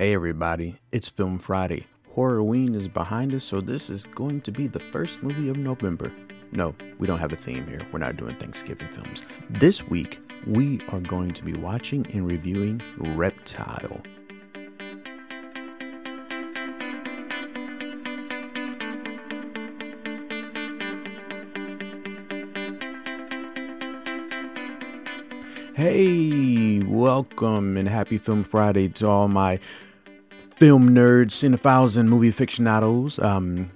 Hey everybody, it's Film Friday. Horrorween is behind us, so this is going to be the first movie of November. No, we don't have a theme here. We're not doing Thanksgiving films. This week, we are going to be watching and reviewing Reptile. Hey, welcome and happy Film Friday to all my film nerds, cinephiles, and movie aficionados. Um,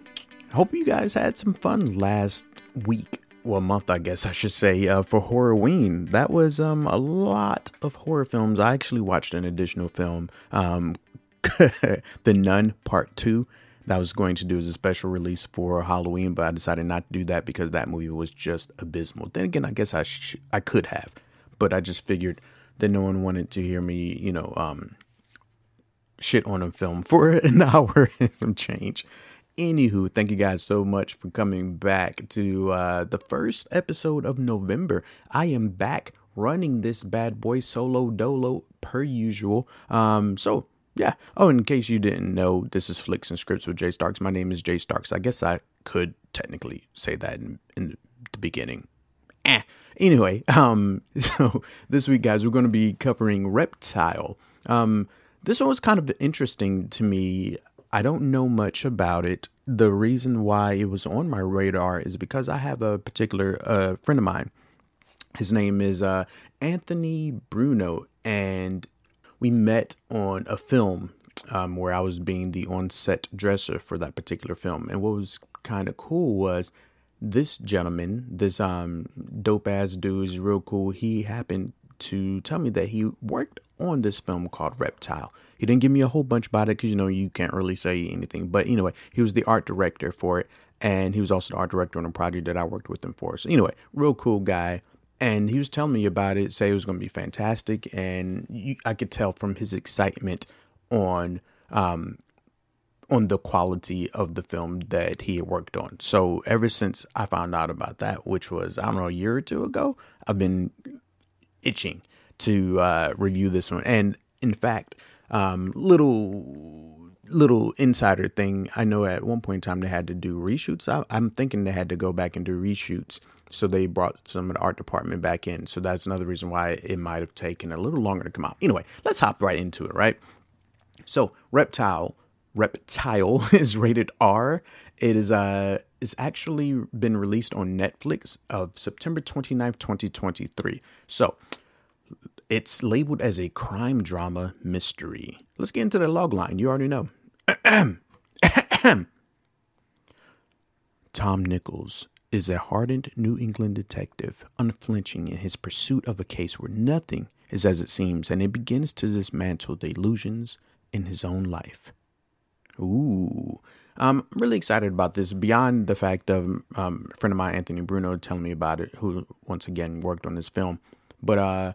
hope you guys had some fun last week, well, month, I guess I should say, uh, for Horrorween. That was um a lot of horror films. I actually watched an additional film, um, The Nun Part Two. That I was going to do as a special release for Halloween, but I decided not to do that because that movie was just abysmal. Then again, I guess I sh- I could have but I just figured that no one wanted to hear me, you know, um, shit on a film for an hour and some change. Anywho, thank you guys so much for coming back to uh, the first episode of November. I am back running this bad boy solo dolo per usual. Um, so yeah. Oh, in case you didn't know, this is Flicks and Scripts with Jaye Starkes. My name is Jaye Starkes. I guess I could technically say that in, in the beginning. Eh. Anyway, um, so this week, guys, we're going to be covering Reptile. Um, this one was kind of interesting to me. I don't know much about it. The reason why it was on my radar is because I have a particular uh, friend of mine. His name is uh, Anthony Bruno, and we met on a film um, where I was being the on-set dresser for that particular film. And what was kind of cool was this gentleman, this um dope ass dude is real cool. He happened to tell me that he worked on this film called Reptile. He didn't give me a whole bunch about it because you know you can't really say anything. But anyway, he was the art director for it, and he was also the art director on a project that I worked with him for. So anyway, real cool guy. And he was telling me about it, say it was going to be fantastic, and you, I could tell from his excitement on um, on the quality of the film that he had worked on. So ever since I found out about that, which was I don't know a year or two ago, I've been itching to uh, review this one. And in fact, um, little little insider thing, I know at one point in time they had to do reshoots. I, I'm thinking they had to go back and do reshoots. So they brought some of the art department back in. So that's another reason why it might have taken a little longer to come out. Anyway, let's hop right into it, right? So Reptile Reptile is rated R. It is uh it's actually been released on Netflix of September 29th, 2023. So it's labeled as a crime drama mystery. Let's get into the log line. You already know. Tom Nichols is a hardened New England detective, unflinching in his pursuit of a case where nothing is as it seems, and he begins to dismantle the illusions in his own life. Ooh. I'm really excited about this beyond the fact of um, a friend of mine, Anthony Bruno, telling me about it, who once again worked on this film. But uh,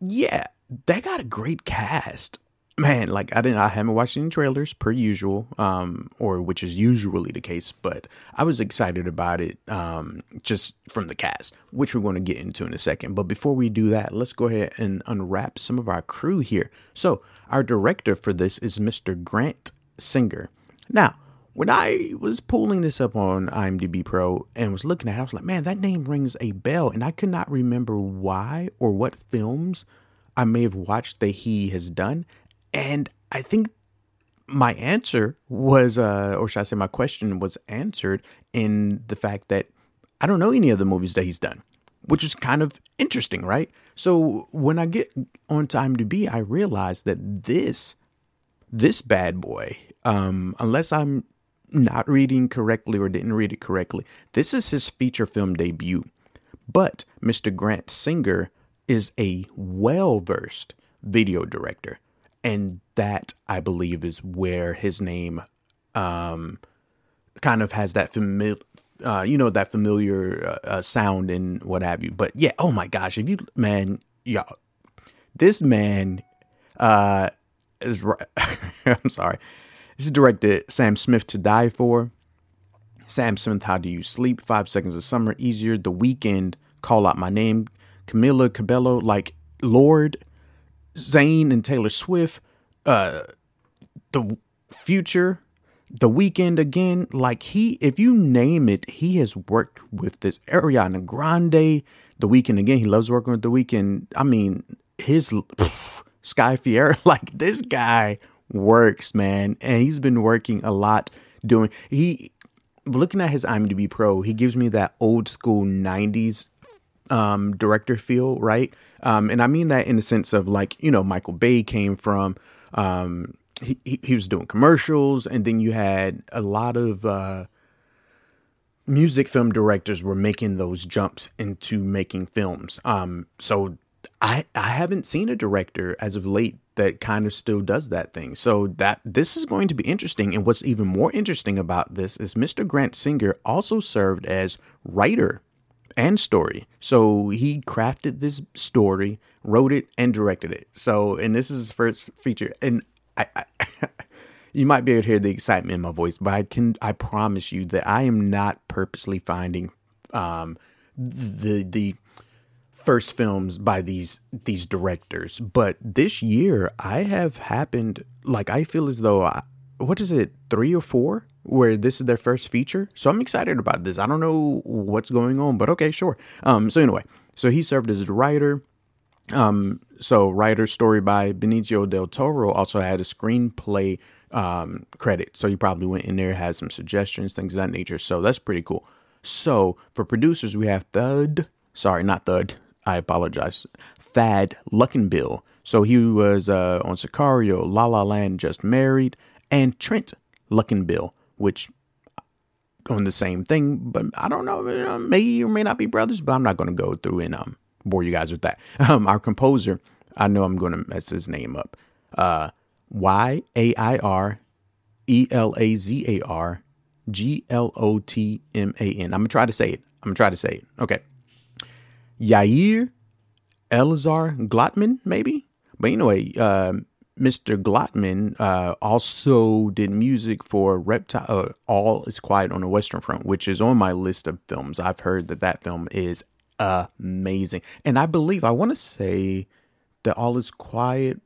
yeah, they got a great cast. Man, like I didn't, I haven't watched any trailers per usual, um, or which is usually the case. But I was excited about it, um, just from the cast, which we're going to get into in a second. But before we do that, let's go ahead and unwrap some of our crew here. So our director for this is Mr. Grant Singer. Now, when I was pulling this up on IMDb Pro and was looking at it, I was like, man, that name rings a bell. And I could not remember why or what films I may have watched that he has done. And I think my answer was, uh, or should I say, my question was answered in the fact that I don't know any of the movies that he's done, which is kind of interesting, right? So when I get onto IMDb, I realize that this this bad boy, um, unless I'm not reading correctly or didn't read it correctly, this is his feature film debut. But Mr. Grant Singer is a well versed video director. And that, I believe, is where his name um, kind of has that familiar, uh, you know, that familiar uh, uh, sound and what have you. But yeah, oh my gosh, if you, man, y'all, this man, uh, is I'm sorry. This is directed Sam Smith to Die For. Sam Smith, How Do You Sleep? Five Seconds of Summer, Easier, The Weeknd, Call Out My Name, Camila Cabello, like Lorde, Zayn and Taylor Swift, uh, the future, the Weeknd again. Like he, if you name it, he has worked with this Ariana Grande. The Weeknd again. He loves working with the Weeknd. I mean, his Sky Ferreira. Like this guy works, man, and he's been working a lot doing he looking at his IMDb Pro, he gives me that old school 90s um, director feel, right? Um, and I mean that in the sense of like, you know, Michael Bay came from, um, he, he, was doing commercials, and then you had a lot of uh, music film directors were making those jumps into making films. Um, so I I haven't seen a director as of late that kind of still does that thing. So that this is going to be interesting. And what's even more interesting about this is Mr. Grant Singer also served as writer and story. So he crafted this story, wrote it, and directed it. So and this is his first feature. And I, I you might be able to hear the excitement in my voice, but I can I promise you that I am not purposely finding um the the first films by these these directors, but this year I have happened like I feel as though I, what is it three or four where this is their first feature. So I'm excited about this. I don't know what's going on, but okay, sure. Um, so anyway, so he served as a writer. Um, so writer story by Benicio del Toro also had a screenplay um credit. So he probably went in there, had some suggestions, things of that nature. So that's pretty cool. So for producers, we have Thud. Sorry, not Thud. I apologize. Thad Luckinbill. So he was uh, on Sicario, La La Land, Just Married, and Trent Luckinbill, which on the same thing, but I don't know may or may not be brothers, but I'm not going to go through and um, bore you guys with that. Um, our composer, I know I'm going to mess his name up. Uh, y A I R E L A Z A R G L O T M A N. I'm going to try to say it. I'm going to try to say it. Okay. Yair Elazar Glotman, maybe. But anyway, uh, Mr. Glotman uh, also did music for Reptile. Uh, All is Quiet on the Western Front, which is on my list of films. I've heard that that film is amazing, and I believe I want to say that All is Quiet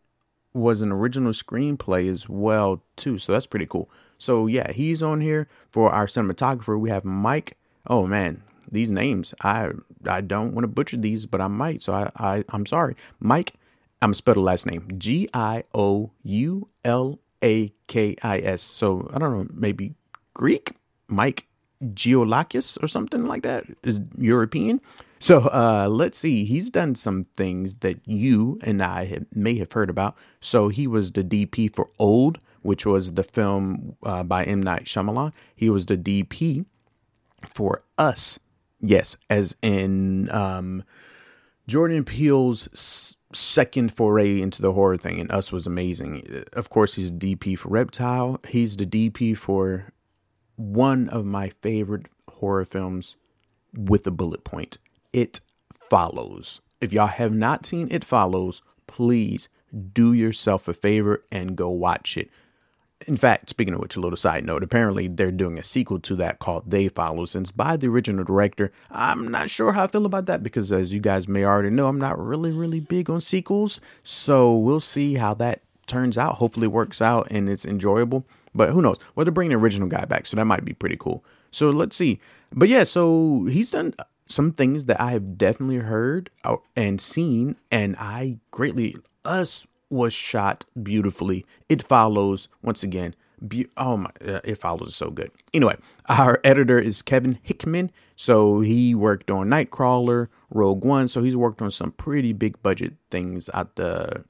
was an original screenplay as well too. So that's pretty cool. So yeah, he's on here for our cinematographer. We have Mike. Oh man, these names. I I don't want to butcher these, but I might. So I, I I'm sorry. Mike, I'm gonna spell the last name. G I O U L A K I S. So I don't know, maybe Greek? Mike Gioulakis or something like that. Is European. So uh, let's see. He's done some things that you and I have, may have heard about. So he was the DP for Old, which was the film uh, by M Night Shyamalan. He was the DP for Us, Yes, as in um, Jordan Peele's second foray into the horror thing, and Us was amazing. Of course, he's DP for Reptile. He's the DP for one of my favorite horror films with a bullet point. It follows. If y'all have not seen It Follows, please do yourself a favor and go watch it in fact, speaking of which, a little side note, apparently they're doing a sequel to that called They Follow, since by the original director. I'm not sure how I feel about that because, as you guys may already know, I'm not really, really big on sequels. So we'll see how that turns out. Hopefully, works out and it's enjoyable. But who knows? Well, they're bringing the original guy back, so that might be pretty cool. So let's see. But yeah, so he's done some things that I have definitely heard uh, and seen, and I greatly us was shot beautifully. It follows once again. Be- oh my! Uh, it follows so good. Anyway, our editor is Kevin Hickman, so he worked on Nightcrawler, Rogue One, so he's worked on some pretty big budget things at the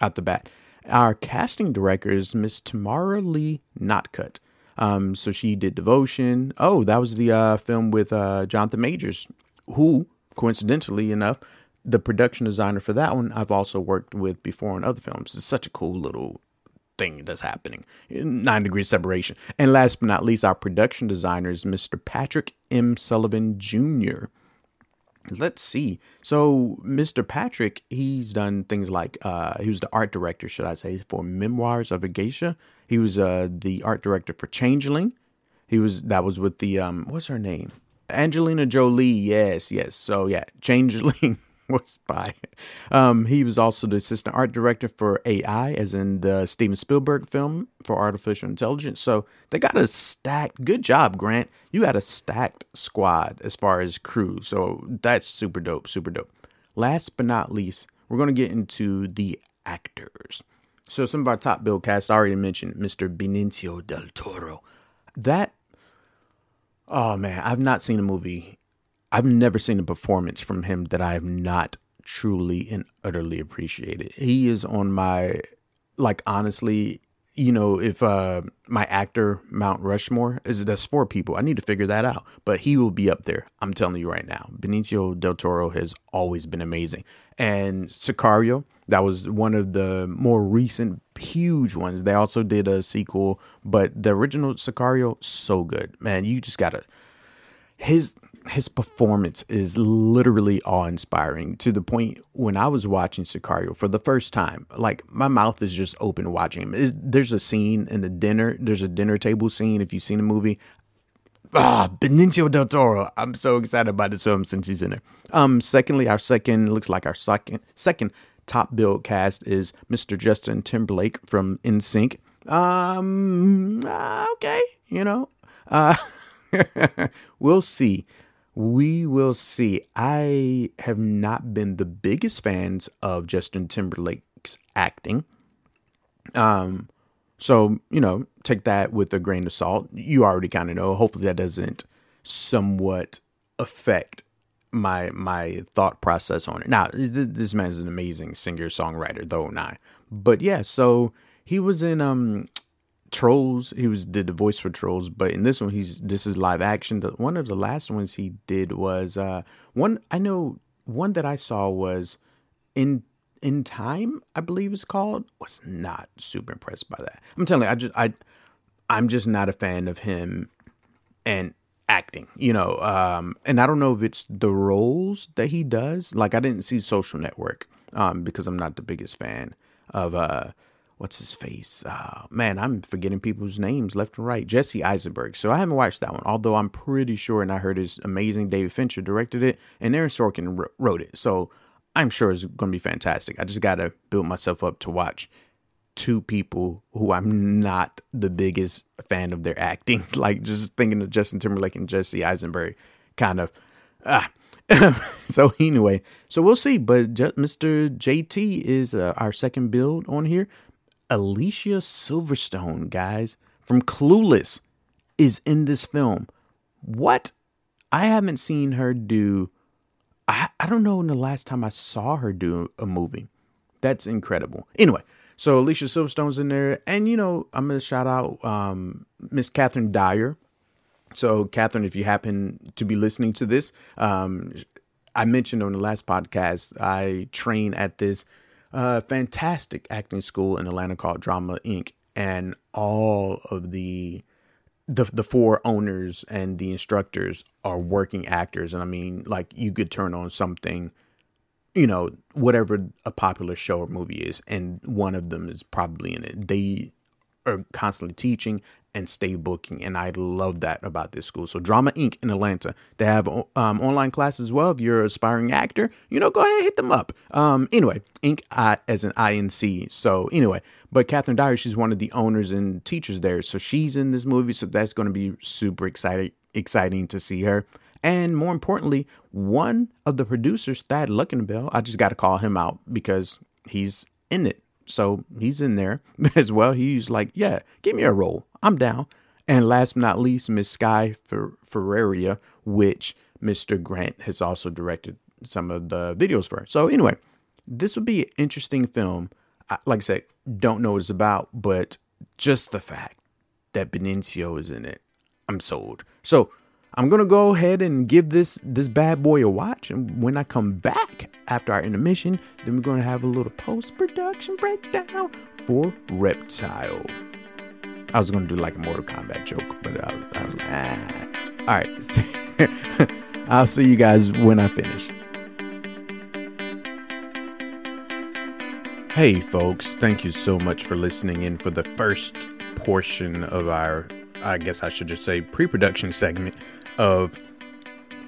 at the bat. Our casting director is Miss Tamara Lee Notcutt. Um, so she did Devotion. Oh, that was the uh, film with uh, Jonathan Majors, who, coincidentally enough, the production designer for that one I've also worked with before in other films. It's such a cool little thing that's happening. Nine degrees separation. And last but not least, our production designer is Mr. Patrick M. Sullivan Jr. Let's see. So, Mr. Patrick, he's done things like uh, he was the art director, should I say, for Memoirs of a Geisha. He was uh, the art director for Changeling. He was that was with the um, what's her name? Angelina Jolie. Yes, yes. So yeah, Changeling. was by. Um, he was also the assistant art director for AI, as in the Steven Spielberg film for artificial intelligence. So they got a stacked. Good job, Grant. You got a stacked squad as far as crew. So that's super dope. Super dope. Last but not least, we're going to get into the actors. So some of our top bill cast I already mentioned Mr. Benicio del Toro. That oh man, I've not seen a movie. I've never seen a performance from him that I have not truly and utterly appreciated. He is on my like honestly, you know, if uh my actor Mount Rushmore is that's four people. I need to figure that out. But he will be up there. I'm telling you right now. Benicio del Toro has always been amazing. And Sicario, that was one of the more recent huge ones. They also did a sequel, but the original Sicario so good. Man, you just got to his his performance is literally awe-inspiring to the point when I was watching Sicario for the first time, like my mouth is just open watching him. Is there's a scene in the dinner, there's a dinner table scene if you've seen the movie. Ah, Benicio del Toro. I'm so excited about this film since he's in it. Um, secondly, our second looks like our second second top build cast is Mr. Justin Timberlake from NSYNC. Um, uh, okay, you know, uh, we'll see. We will see. I have not been the biggest fans of Justin Timberlake's acting. Um, so you know, take that with a grain of salt. You already kind of know. Hopefully, that doesn't somewhat affect my my thought process on it. Now, this man is an amazing singer songwriter, though not. But yeah, so he was in um Trolls. He was did the voice for Trolls, but in this one, he's this is live action. The, one of the last ones he did was uh one I know one that I saw was in in time i believe it's called was not super impressed by that i'm telling you i just i i'm just not a fan of him and acting you know um and i don't know if it's the roles that he does like i didn't see social network um because i'm not the biggest fan of uh what's his face uh man i'm forgetting people's names left and right jesse eisenberg so i haven't watched that one although i'm pretty sure and i heard his amazing david fincher directed it and aaron sorkin wrote it so i'm sure it's going to be fantastic i just gotta build myself up to watch two people who I'm not the biggest fan of their acting. like just thinking of Justin Timberlake and Jesse Eisenberg, kind of. Ah. so anyway, so we'll see. But Mr. JT is uh, our second build on here. Alicia Silverstone, guys, from Clueless, is in this film. What? I haven't seen her do. I I don't know when the last time I saw her do a movie. That's incredible. Anyway, so Alicia Silverstone's in there, and you know I'm gonna shout out um, Miss Catherine Dyer. So Catherine, if you happen to be listening to this, um, I mentioned on the last podcast I train at this uh, fantastic acting school in Atlanta called Drama Inc. And all of the the the four owners and the instructors are working actors, and I mean, like you could turn on something you know, whatever a popular show or movie is, and one of them is probably in it. They are constantly teaching and stay booking, and I love that about this school. So, Drama Inc. in Atlanta, they have um, online classes as well. If you're an aspiring actor, you know, go ahead and hit them up. Um, anyway, Inc. I, as an INC. So, anyway, but Catherine Dyer, she's one of the owners and teachers there, so she's in this movie. So that's going to be super exciting, exciting to see her. And more importantly, one of the producers, Thad Luckinbill, I just got to call him out because he's in it. So he's in there as well. He's like, yeah, give me a role. I'm down. And last but not least, Miss Sky Fer- Ferreira, which Mr. Grant has also directed some of the videos for. So anyway, this would be an interesting film. I, like I said, don't know what it's about, but just the fact that Benicio is in it, I'm sold. So I'm gonna go ahead and give this this bad boy a watch, and when I come back after our intermission, then we're gonna have a little post production breakdown for Reptile. I was gonna do like a Mortal Kombat joke, but I, I was like, ah. All right, I'll see you guys when I finish. Hey, folks, thank you so much for listening in for the first portion of our, I guess I should just say, pre production segment of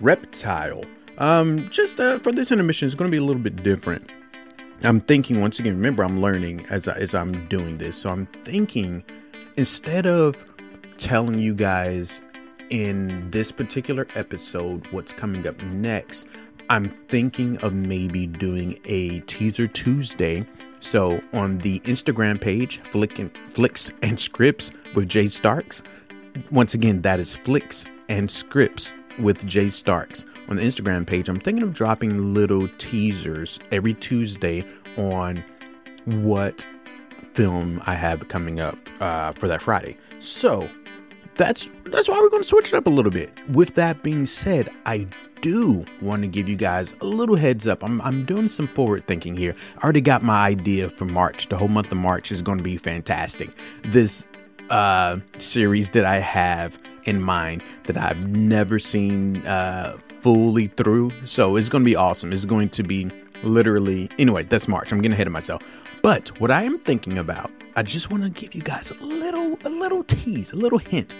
Reptile. Um, just uh, for this intermission, it's going to be a little bit different. I'm thinking once again. Remember, I'm learning as I, as I'm doing this, so I'm thinking instead of telling you guys in this particular episode what's coming up next, I'm thinking of maybe doing a teaser Tuesday. So on the Instagram page, Flick and Flicks and Scripts with Jaye Starkes. Once again, that is Flicks and Scripts with Jaye Starkes on the Instagram page. I'm thinking of dropping little teasers every Tuesday on what film I have coming up uh, for that Friday. So that's that's why we're going to switch it up a little bit. With that being said, I do want to give you guys a little heads up. I'm, I'm doing some forward thinking here. I already got my idea for March. The whole month of March is going to be fantastic. This uh, series that I have in mind that I've never seen uh, fully through. So it's going to be awesome. It's going to be literally, anyway, that's March. I'm getting ahead of myself. But what I am thinking about, I just want to give you guys a little, a little tease, a little hint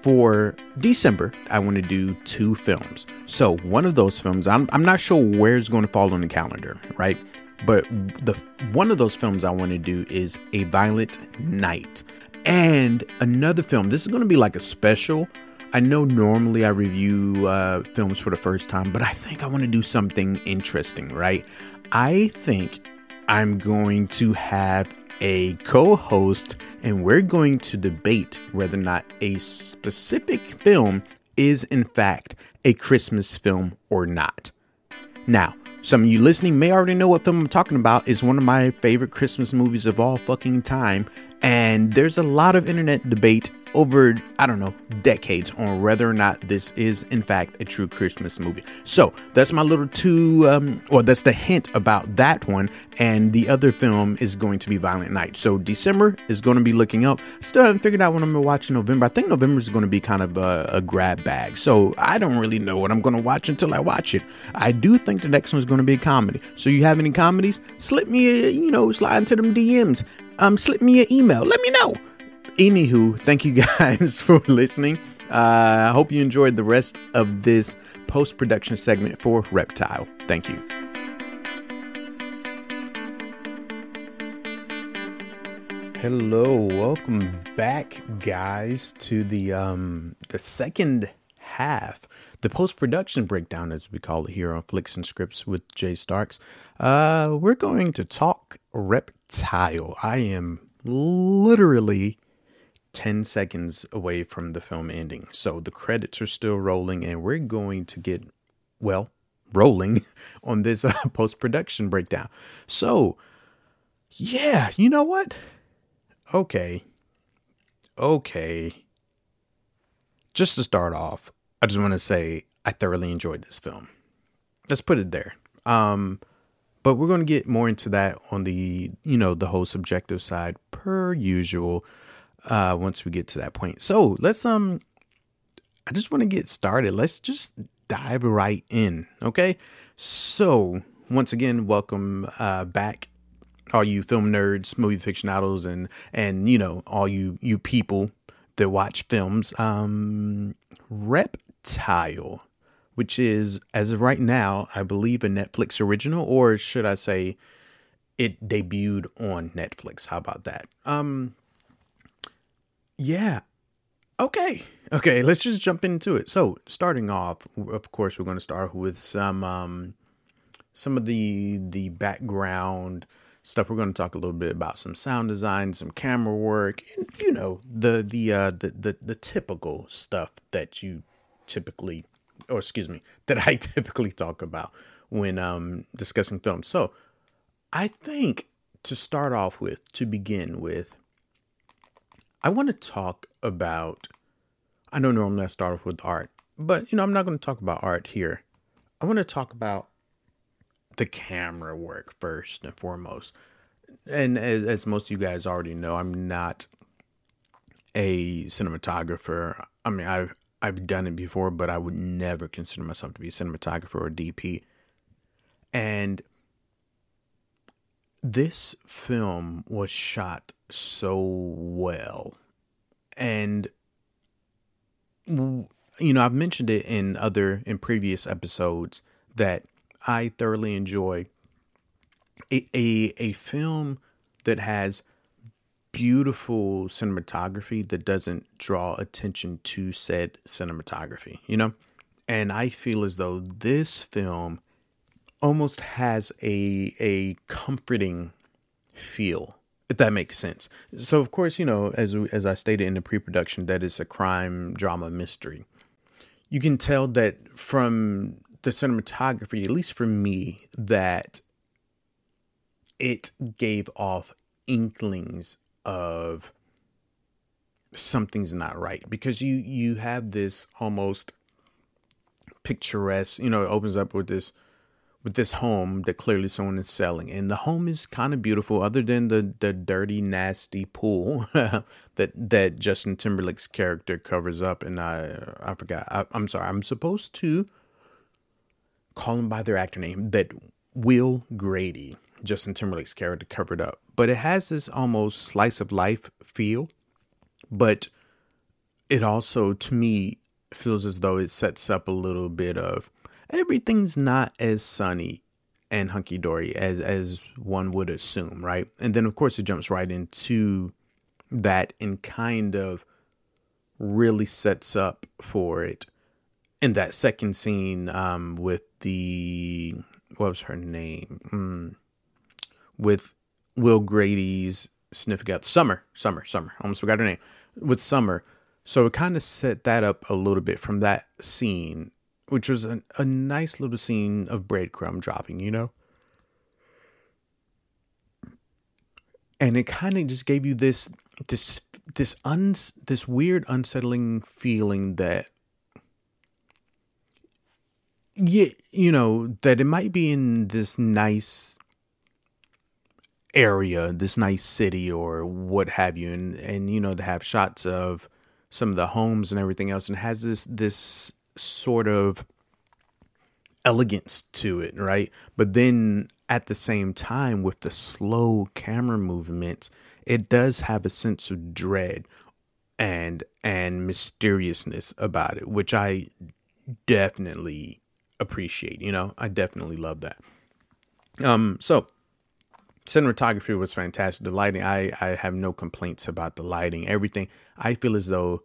for December, I want to do two films. So one of those films, I'm, I'm not sure where it's going to fall on the calendar, right? But the one of those films I want to do is A Violent Night. And another film, this is going to be like a special. I know normally I review uh, films for the first time, but I think I want to do something interesting, right? I think I'm going to have a co host, and we're going to debate whether or not a specific film is, in fact, a Christmas film or not. Now, some of you listening may already know what film I'm talking about. It's one of my favorite Christmas movies of all fucking time. And there's a lot of internet debate over, I don't know, decades on whether or not this is, in fact, a true Christmas movie. So that's my little two, um, or that's the hint about that one. And the other film is going to be Violent Night. So December is going to be looking up. Still haven't figured out what I'm going to watch in November. I think November is going to be kind of a, a grab bag. So I don't really know what I'm going to watch until I watch it. I do think the next one is going to be a comedy. So you have any comedies? Slip me a, you know, slide into them DMs. Um, slip me an email. Let me know anywho, thank you guys for listening. Uh, I hope you enjoyed the rest of this post production segment for Reptile. Thank you. Hello, welcome back, guys, to the um the second half, the post production breakdown, as we call it here on Flicks and Scripts with Jaye Starkes. Uh, we're going to talk Reptile. I am literally 10 seconds away from the film ending. So the credits are still rolling, and we're going to get, well, rolling on this uh, post production breakdown. So, yeah, you know what? Okay. Okay. Just to start off, I just want to say I thoroughly enjoyed this film. Let's put it there. Um, but we're going to get more into that on the, you know, the whole subjective side per usual uh, once we get to that point. So let's um, I just want to get started. Let's just dive right in, okay? So once again, welcome uh, back, all you film nerds, movie aficionados, and and you know all you you people that watch films. Um, Reptile, which is as of right now, I believe a Netflix original, or should I say, it debuted on Netflix. How about that? Um, yeah. Okay. Okay, let's just jump into it. So, starting off, of course, we're going to start with some um some of the the background stuff. We're going to talk a little bit about some sound design, some camera work, you know, the the uh the the, the typical stuff that you typically or excuse me, that I typically talk about when um discussing films. So, I think to start off with, to begin with, I want to talk about. I know normally I start off with art, but you know I'm not going to talk about art here. I want to talk about the camera work first and foremost. And as, as most of you guys already know, I'm not a cinematographer. I mean, I've I've done it before, but I would never consider myself to be a cinematographer or a DP. And this film was shot so well. And you know, I've mentioned it in other in previous episodes, that I thoroughly enjoy a, a, a film that has beautiful cinematography that doesn't draw attention to said cinematography, you know? And I feel as though this film almost has a a comforting feel if that makes sense. So of course, you know, as as I stated in the pre-production that it's a crime drama mystery. You can tell that from the cinematography, at least for me, that it gave off inklings of something's not right because you you have this almost picturesque, you know, it opens up with this with this home that clearly someone is selling and the home is kind of beautiful other than the the dirty nasty pool that that Justin Timberlake's character covers up and I I forgot I, I'm sorry I'm supposed to call them by their actor name that Will Grady Justin Timberlake's character covered up. But it has this almost slice of life feel. But it also to me feels as though it sets up a little bit of everything's not as sunny and hunky dory as as one would assume, right? And then of course it jumps right into that and kind of really sets up for it. In that second scene um, with the what was her name? Mm, with Will Grady's sniffing out Summer, Summer, Summer. Almost forgot her name with Summer. So it kind of set that up a little bit from that scene which was a, a nice little scene of breadcrumb dropping, you know? And it kind of just gave you this this this un this weird unsettling feeling that yeah, you know, that it might be in this nice area, this nice city or what have you, and and you know, they have shots of some of the homes and everything else, and has this this sort of elegance to it, right? But then at the same time, with the slow camera movements, it does have a sense of dread and and mysteriousness about it, which I definitely appreciate. You know, I definitely love that. Um, so cinematography was fantastic. The lighting, I I have no complaints about the lighting. Everything I feel as though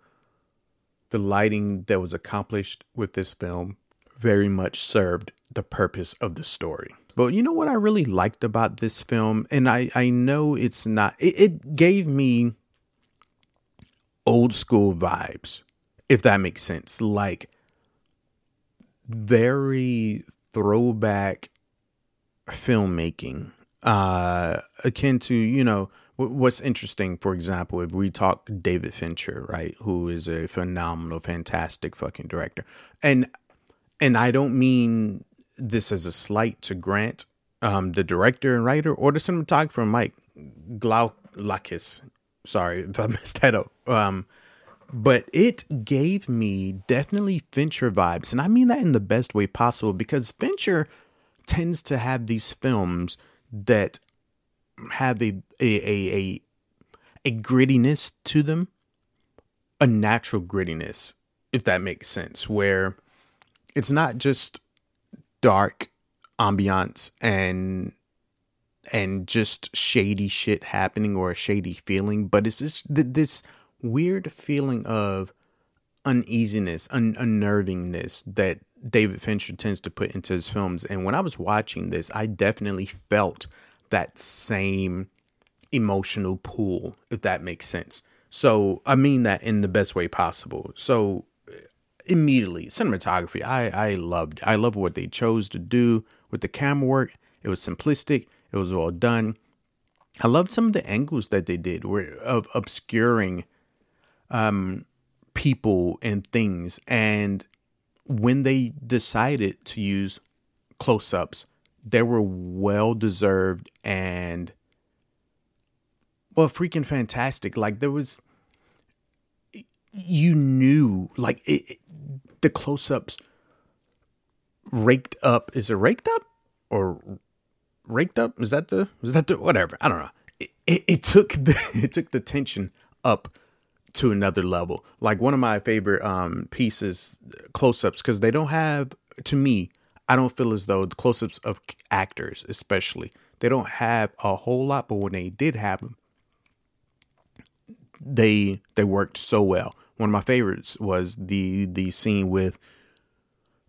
the lighting that was accomplished with this film very much served the purpose of the story. But you know what I really liked about this film, and I I know it's not. It, it gave me old school vibes, if that makes sense. Like very throwback filmmaking, uh, akin to you know what's interesting, for example, if we talk David Fincher, right, who is a phenomenal, fantastic fucking director, and and I don't mean this as a slight to Grant, um, the director and writer, or the cinematographer Mike Glaukakis. Sorry if I messed that up. Um, but it gave me definitely Fincher vibes, and I mean that in the best way possible because Fincher tends to have these films that have a a a a, a grittiness to them, a natural grittiness, if that makes sense, where it's not just dark ambiance and and just shady shit happening or a shady feeling, but it's just this weird feeling of uneasiness, un- unnervingness that David Fincher tends to put into his films. And when I was watching this, I definitely felt that same emotional pull, if that makes sense. So I mean that in the best way possible. So immediately, cinematography, I I loved. I love what they chose to do with the camera work. It was simplistic. It was well done. I loved some of the angles that they did, were of obscuring um, people and things. And when they decided to use close-ups, they were well deserved and well freaking fantastic. Like there was you knew like it, it, the close-ups raked up. Is it raked up or raked up? Is that the is that the whatever. I don't know. It, it, it took the it took the tension up to another level like one of my favorite um pieces close-ups because they don't have to me I don't feel as though the close-ups of actors, especially, they don't have a whole lot, but when they did have them, they they worked so well. One of my favorites was the the scene with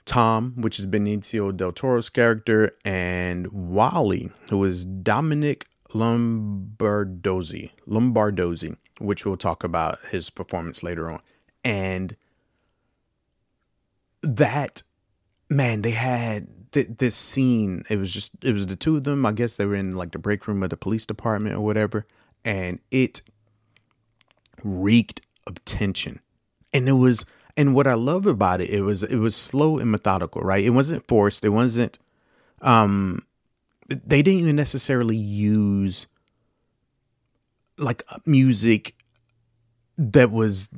Tom, which is Benicio del Toro's character, and Wally, who is Dominic Lombardozzi, Lombardozzi, which we'll talk about his performance later on. And that man, they had th- this scene. It was just it was the two of them. I guess they were in like the break room of the police department or whatever, and it reeked of tension. And it was and what I love about it, it was it was slow and methodical, right? It wasn't forced. It wasn't um they didn't even necessarily use like music that was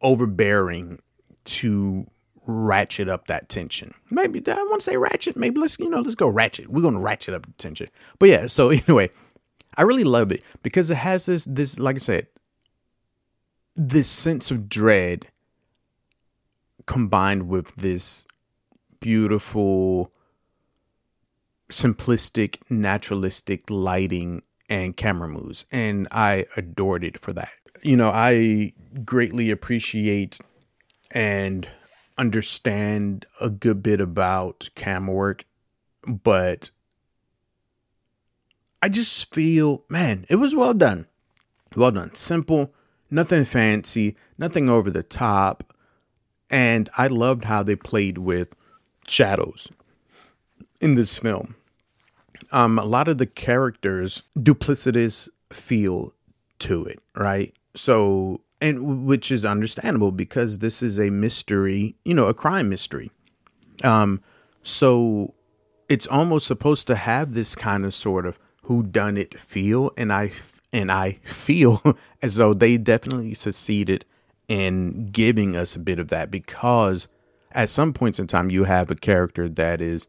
overbearing to ratchet up that tension. Maybe I want to say ratchet. Maybe let's you know let's go ratchet. We're gonna ratchet up the tension. But yeah. So anyway, I really love it because it has this this like I said, this sense of dread combined with this beautiful, simplistic, naturalistic lighting and camera moves, and I adored it for that. You know, I greatly appreciate and understand a good bit about camera work, but I just feel, man, it was well done. Well done. Simple, nothing fancy, nothing over the top. And I loved how they played with shadows in this film. Um, a lot of the characters duplicitous feel to it, right? So and which is understandable because this is a mystery, you know, a crime mystery. Um, so it's almost supposed to have this kind of sort of who done it feel, and I and I feel as though they definitely succeeded in giving us a bit of that because at some points in time you have a character that is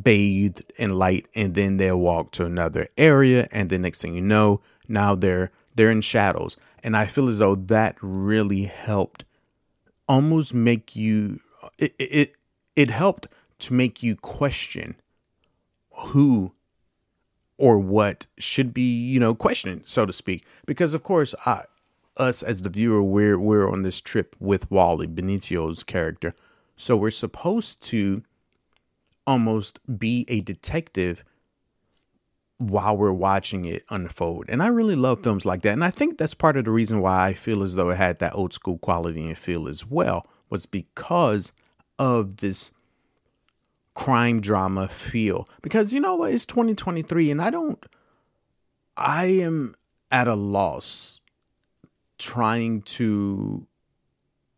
bathed in light and then they'll walk to another area and the next thing you know now they're they're in shadows and I feel as though that really helped almost make you it it it helped to make you question who or what should be, you know, questioned, so to speak. Because of course, I us as the viewer, we're we're on this trip with Wally, Benicio's character. So we're supposed to almost be a detective while we're watching it unfold. And I really love films like that. And I think that's part of the reason why I feel as though it had that old school quality and feel as well, was because of this crime drama feel. Because you know what? It's 2023 and I don't, I am at a loss trying to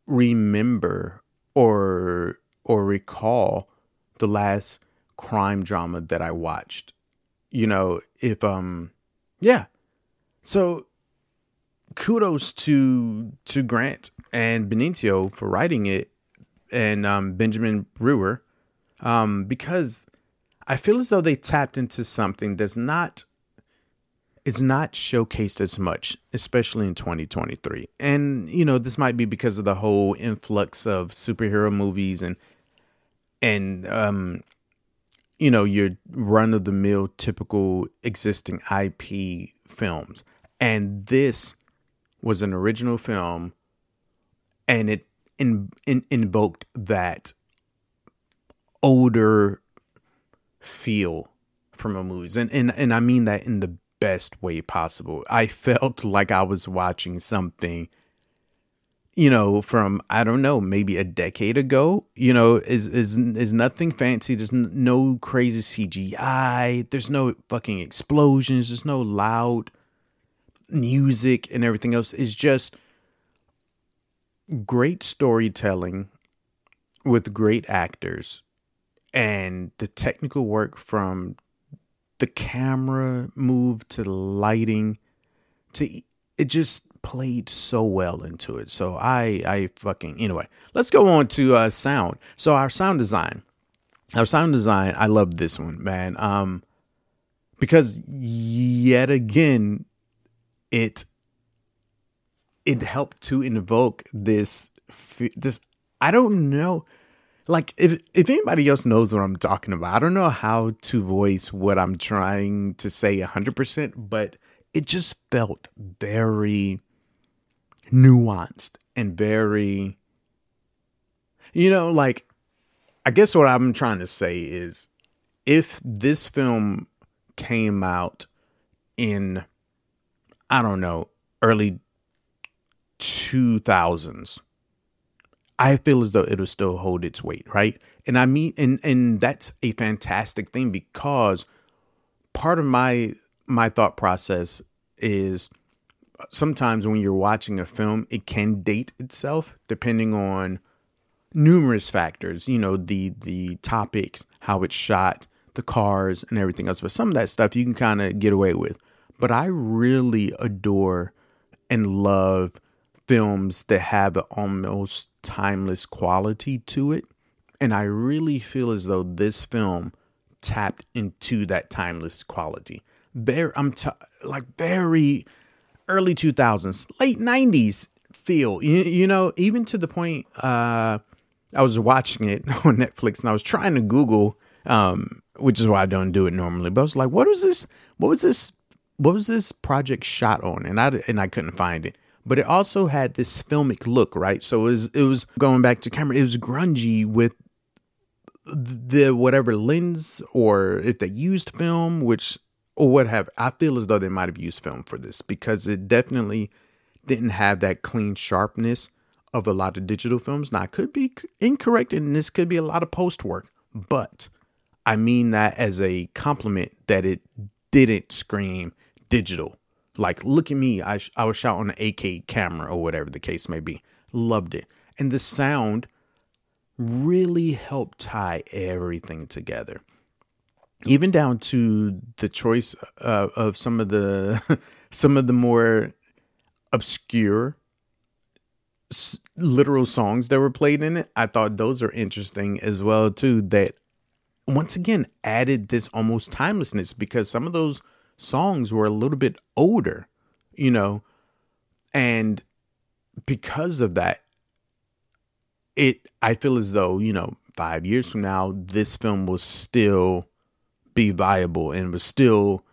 remember or or recall the last crime drama that I watched you know, if um yeah. So kudos to to Grant and Benicio for writing it and um Benjamin Brewer um because I feel as though they tapped into something that's not it's not showcased as much, especially in 2023. And you know, this might be because of the whole influx of superhero movies and and um you know, your run of the mill typical existing IP films. And this was an original film and it in, in, invoked that older feel from a movies. And, and and I mean that in the best way possible. I felt like I was watching something you know, from I don't know, maybe a decade ago, you know, is is is nothing fancy. There's no crazy CGI. There's no fucking explosions. There's no loud music and everything else. It's just great storytelling with great actors and the technical work from the camera move to lighting to it just played so well into it. So I I fucking anyway. Let's go on to uh, sound. So our sound design, our sound design. I love this one, man. Um, because yet again, it it helped to invoke this this. I don't know. like if if anybody else knows what I'm talking about, I don't know how to voice what I'm trying to say 100%, but it just felt very nuanced and very you know like I guess what I'm trying to say is if this film came out in I don't know, early 2000s I feel as though it'll still hold its weight, right? And I mean and and that's a fantastic thing because part of my my thought process is sometimes when you're watching a film, it can date itself depending on numerous factors, you know, the the topics, how it's shot, the cars and everything else. But some of that stuff you can kind of get away with. But I really adore and love films that have an almost timeless quality to it. And I really feel as though this film tapped into that timeless quality. There, I'm t- like very early 2000s, late 90s feel. You, you know, even to the point uh, I was watching it on Netflix and I was trying to Google, um, which is why I don't do it normally. But I was like, what was this? What was this? What was this project shot on? And I and I couldn't find it but it also had this filmic look, right? So it was, it was going back to camera, it was grungy with the whatever lens or if they used film, which or what have I feel as though they might have used film for this because it definitely didn't have that clean sharpness of a lot of digital films. Now I could be incorrect and this could be a lot of post work, but I mean that as a compliment that it didn't scream digital like, look at me. I, I was shot on an 8K camera or whatever the case may be. Loved it. And the sound really helped tie everything together. Even down to the choice uh, of some of the some of the more obscure s- literal songs that were played in it. I thought those are interesting as well too. That once again added this almost timelessness because some of those songs were a little bit older, you know, and because of that, it I feel as though you know five years from now this film will still be viable and was still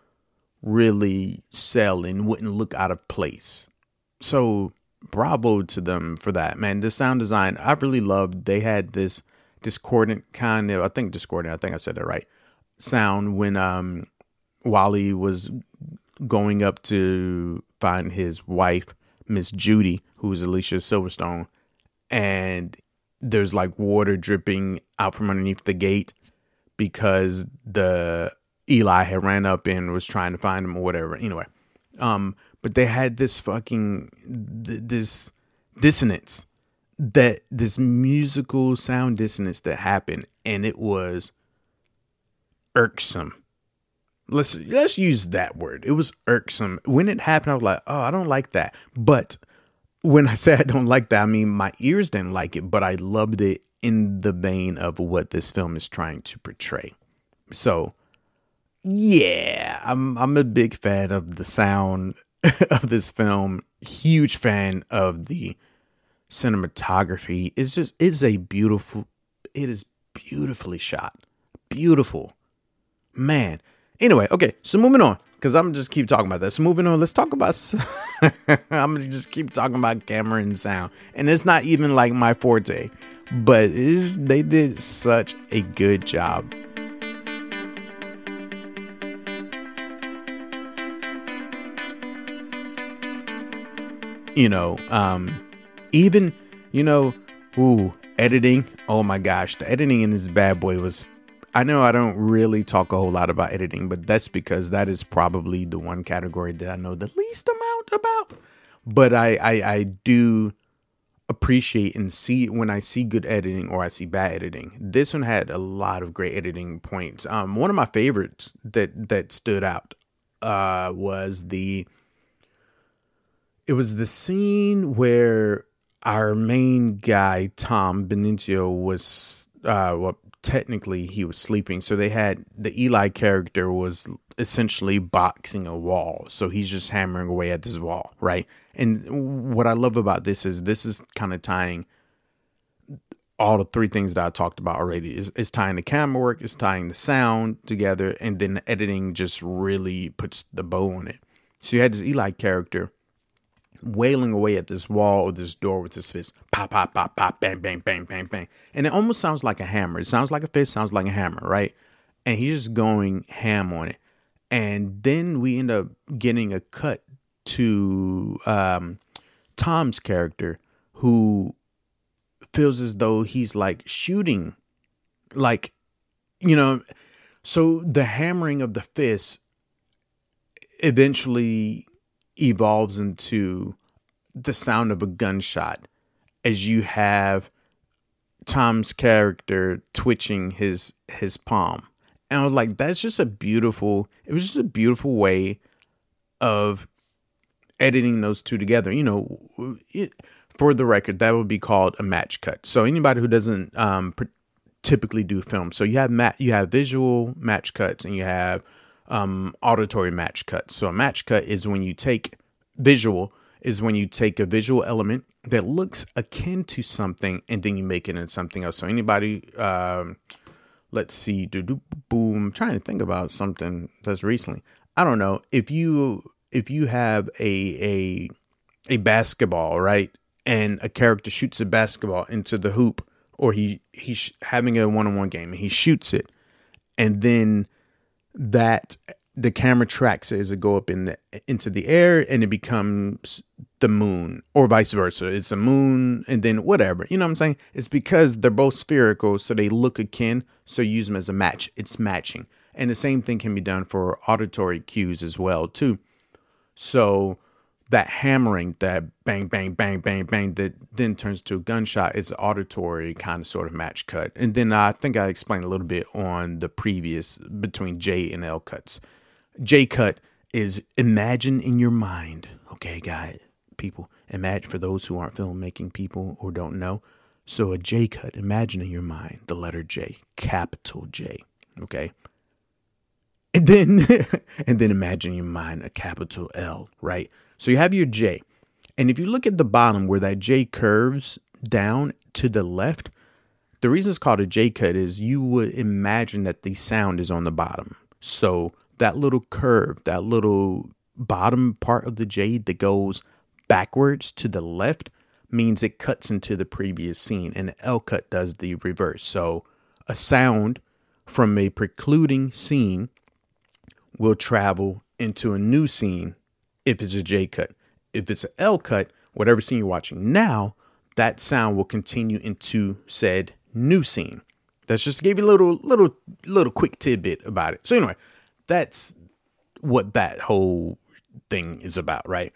really sell and wouldn't look out of place. So bravo to them for that, man. The sound design I really loved. They had this discordant kind of I think discordant. I think I said it right. Sound when um Wally was going up to find his wife, Miss Judy, who's Alicia Silverstone, and there's like water dripping out from underneath the gate because the Eli had ran up and was trying to find him or whatever. Anyway, um, but they had this fucking th- this dissonance that this musical sound dissonance that happened, and it was irksome let's let's use that word. It was irksome. When it happened, I was like, oh, I don't like that. But when I say I don't like that, I mean my ears didn't like it, but I loved it in the vein of what this film is trying to portray. So yeah, I'm I'm a big fan of the sound of this film. Huge fan of the cinematography. It's just it's a beautiful it is beautifully shot. Beautiful. Man, Anyway, okay, so moving on, because I'm just keep talking about this. Moving on, let's talk about. I'm gonna just keep talking about camera and sound, and it's not even like my forte, but they did such a good job. You know, um, even you know, ooh, editing. Oh my gosh, the editing in this bad boy was I know I don't really talk a whole lot about editing, but that's because that is probably the one category that I know the least amount about. But I, I, I do appreciate and see when I see good editing or I see bad editing. This one had a lot of great editing points. Um, one of my favorites that that stood out uh, was the it was the scene where our main guy Tom Benicio was uh, what technically he was sleeping. So they had the Eli character was essentially boxing a wall. So he's just hammering away at this wall, right? And what I love about this is this is kind of tying all the three things that I talked about already. Is it's tying the camera work, it's tying the sound together, and then the editing just really puts the bow on it. So you had this Eli character wailing away at this wall or this door with his fist. Pop, pop, pop, pop, bang, bang, bang, bang, bang. And it almost sounds like a hammer. It sounds like a fist, sounds like a hammer, right? And he's just going ham on it. And then we end up getting a cut to um, Tom's character who feels as though he's like shooting, like, you know, so the hammering of the fist eventually evolves into the sound of a gunshot as you have Tom's character twitching his his palm. And I was like, that's just a beautiful it was just a beautiful way of editing those two together. You know, it, for the record, that would be called a match cut. So anybody who doesn't um, typically do film, so you have mat, you have visual match cuts and you have um, auditory match cuts. So a match cut is when you take visual is when you take a visual element that looks akin to something and then you make it into something else. So anybody, um, let's see, boom. Trying to think about something that's recently. I don't know if you if you have a a a basketball right and a character shoots a basketball into the hoop or he he's having a one-on-one game and he shoots it and then that the camera tracks it as it go up in the into the air and it becomes the moon or vice versa. It's a moon and then whatever. You know what i'm saying? It's because they're both spherical so they look akin so use them as a match. It's matching. And the same thing can be done for auditory cues as well too so that hammering, that bang, bang, bang, bang, bang, that then turns to a gunshot is an auditory kind of sort of match cut. And then I think I explained a little bit on the previous between J and L cuts. J cut is imagine in your mind. Okay, guys, people, imagine for those who aren't filmmaking people or don't know. So a J cut, imagine in your mind the letter J, capital J. Okay. And then and then imagine in your mind a capital L, right? So you have your J. And if you look at the bottom where that J curves down to the left, the reason it's called a J cut is you would imagine that the sound is on the bottom. So that little curve, that little bottom part of the J that goes backwards to the left means it cuts into the previous scene and L cut does the reverse. So a sound from a precluding scene will travel into a new scene if it's a J cut. If it's an L cut, whatever scene you're watching now, that sound will continue into said new scene. That's just gave you a little little little quick tidbit about it. So anyway, that's what that whole thing is about, right?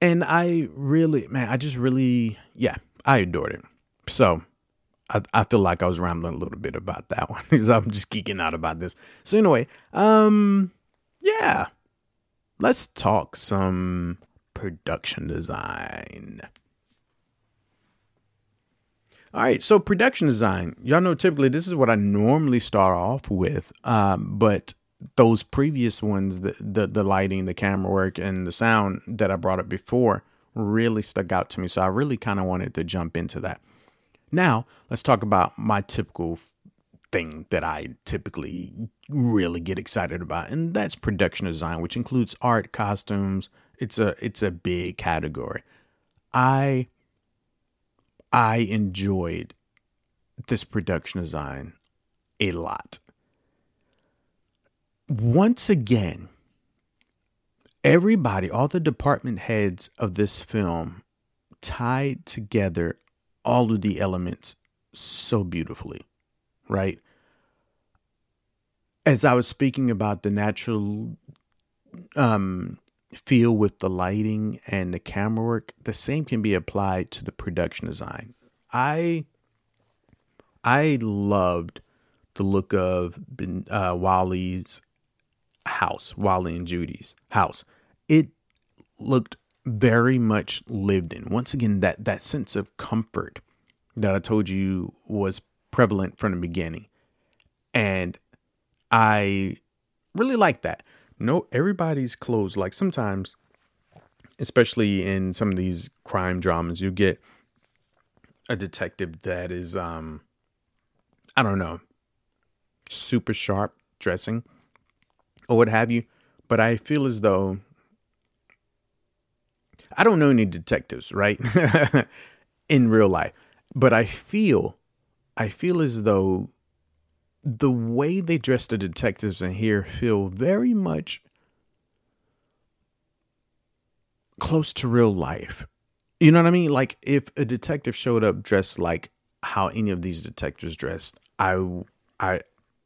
And I really, man, I just really, yeah, I adored it. So I, I feel like I was rambling a little bit about that one because I'm just geeking out about this. So anyway, um, yeah, let's talk some production design. All right, so production design. Y'all know typically this is what I normally start off with, um, but those previous ones, the, the the lighting, the camera work, and the sound that I brought up before, really stuck out to me. So I really kind of wanted to jump into that. Now let's talk about my typical thing that I typically really get excited about, and that's production design, which includes art, costumes. It's a it's a big category. I I enjoyed this production design a lot. Once again, everybody, all the department heads of this film tied together all of the elements so beautifully right? As I was speaking about the natural um, feel with the lighting and the camera work, the same can be applied to the production design. I I loved the look of uh, Wally's house, Wally and Judy's house. It looked very much lived in. Once again, that that sense of comfort that I told you was prevalent from the beginning. And I really like that. No, everybody's clothes, like sometimes, especially in some of these crime dramas, you get a detective that is um I don't know, super sharp dressing or what have you, but I feel as though I don't know any detectives, right? In real life, but I feel I feel as though the way they dress the detectives in here feel very much close to real life. You know what I mean? Like if a detective showed up dressed like how any of these detectives dressed, I I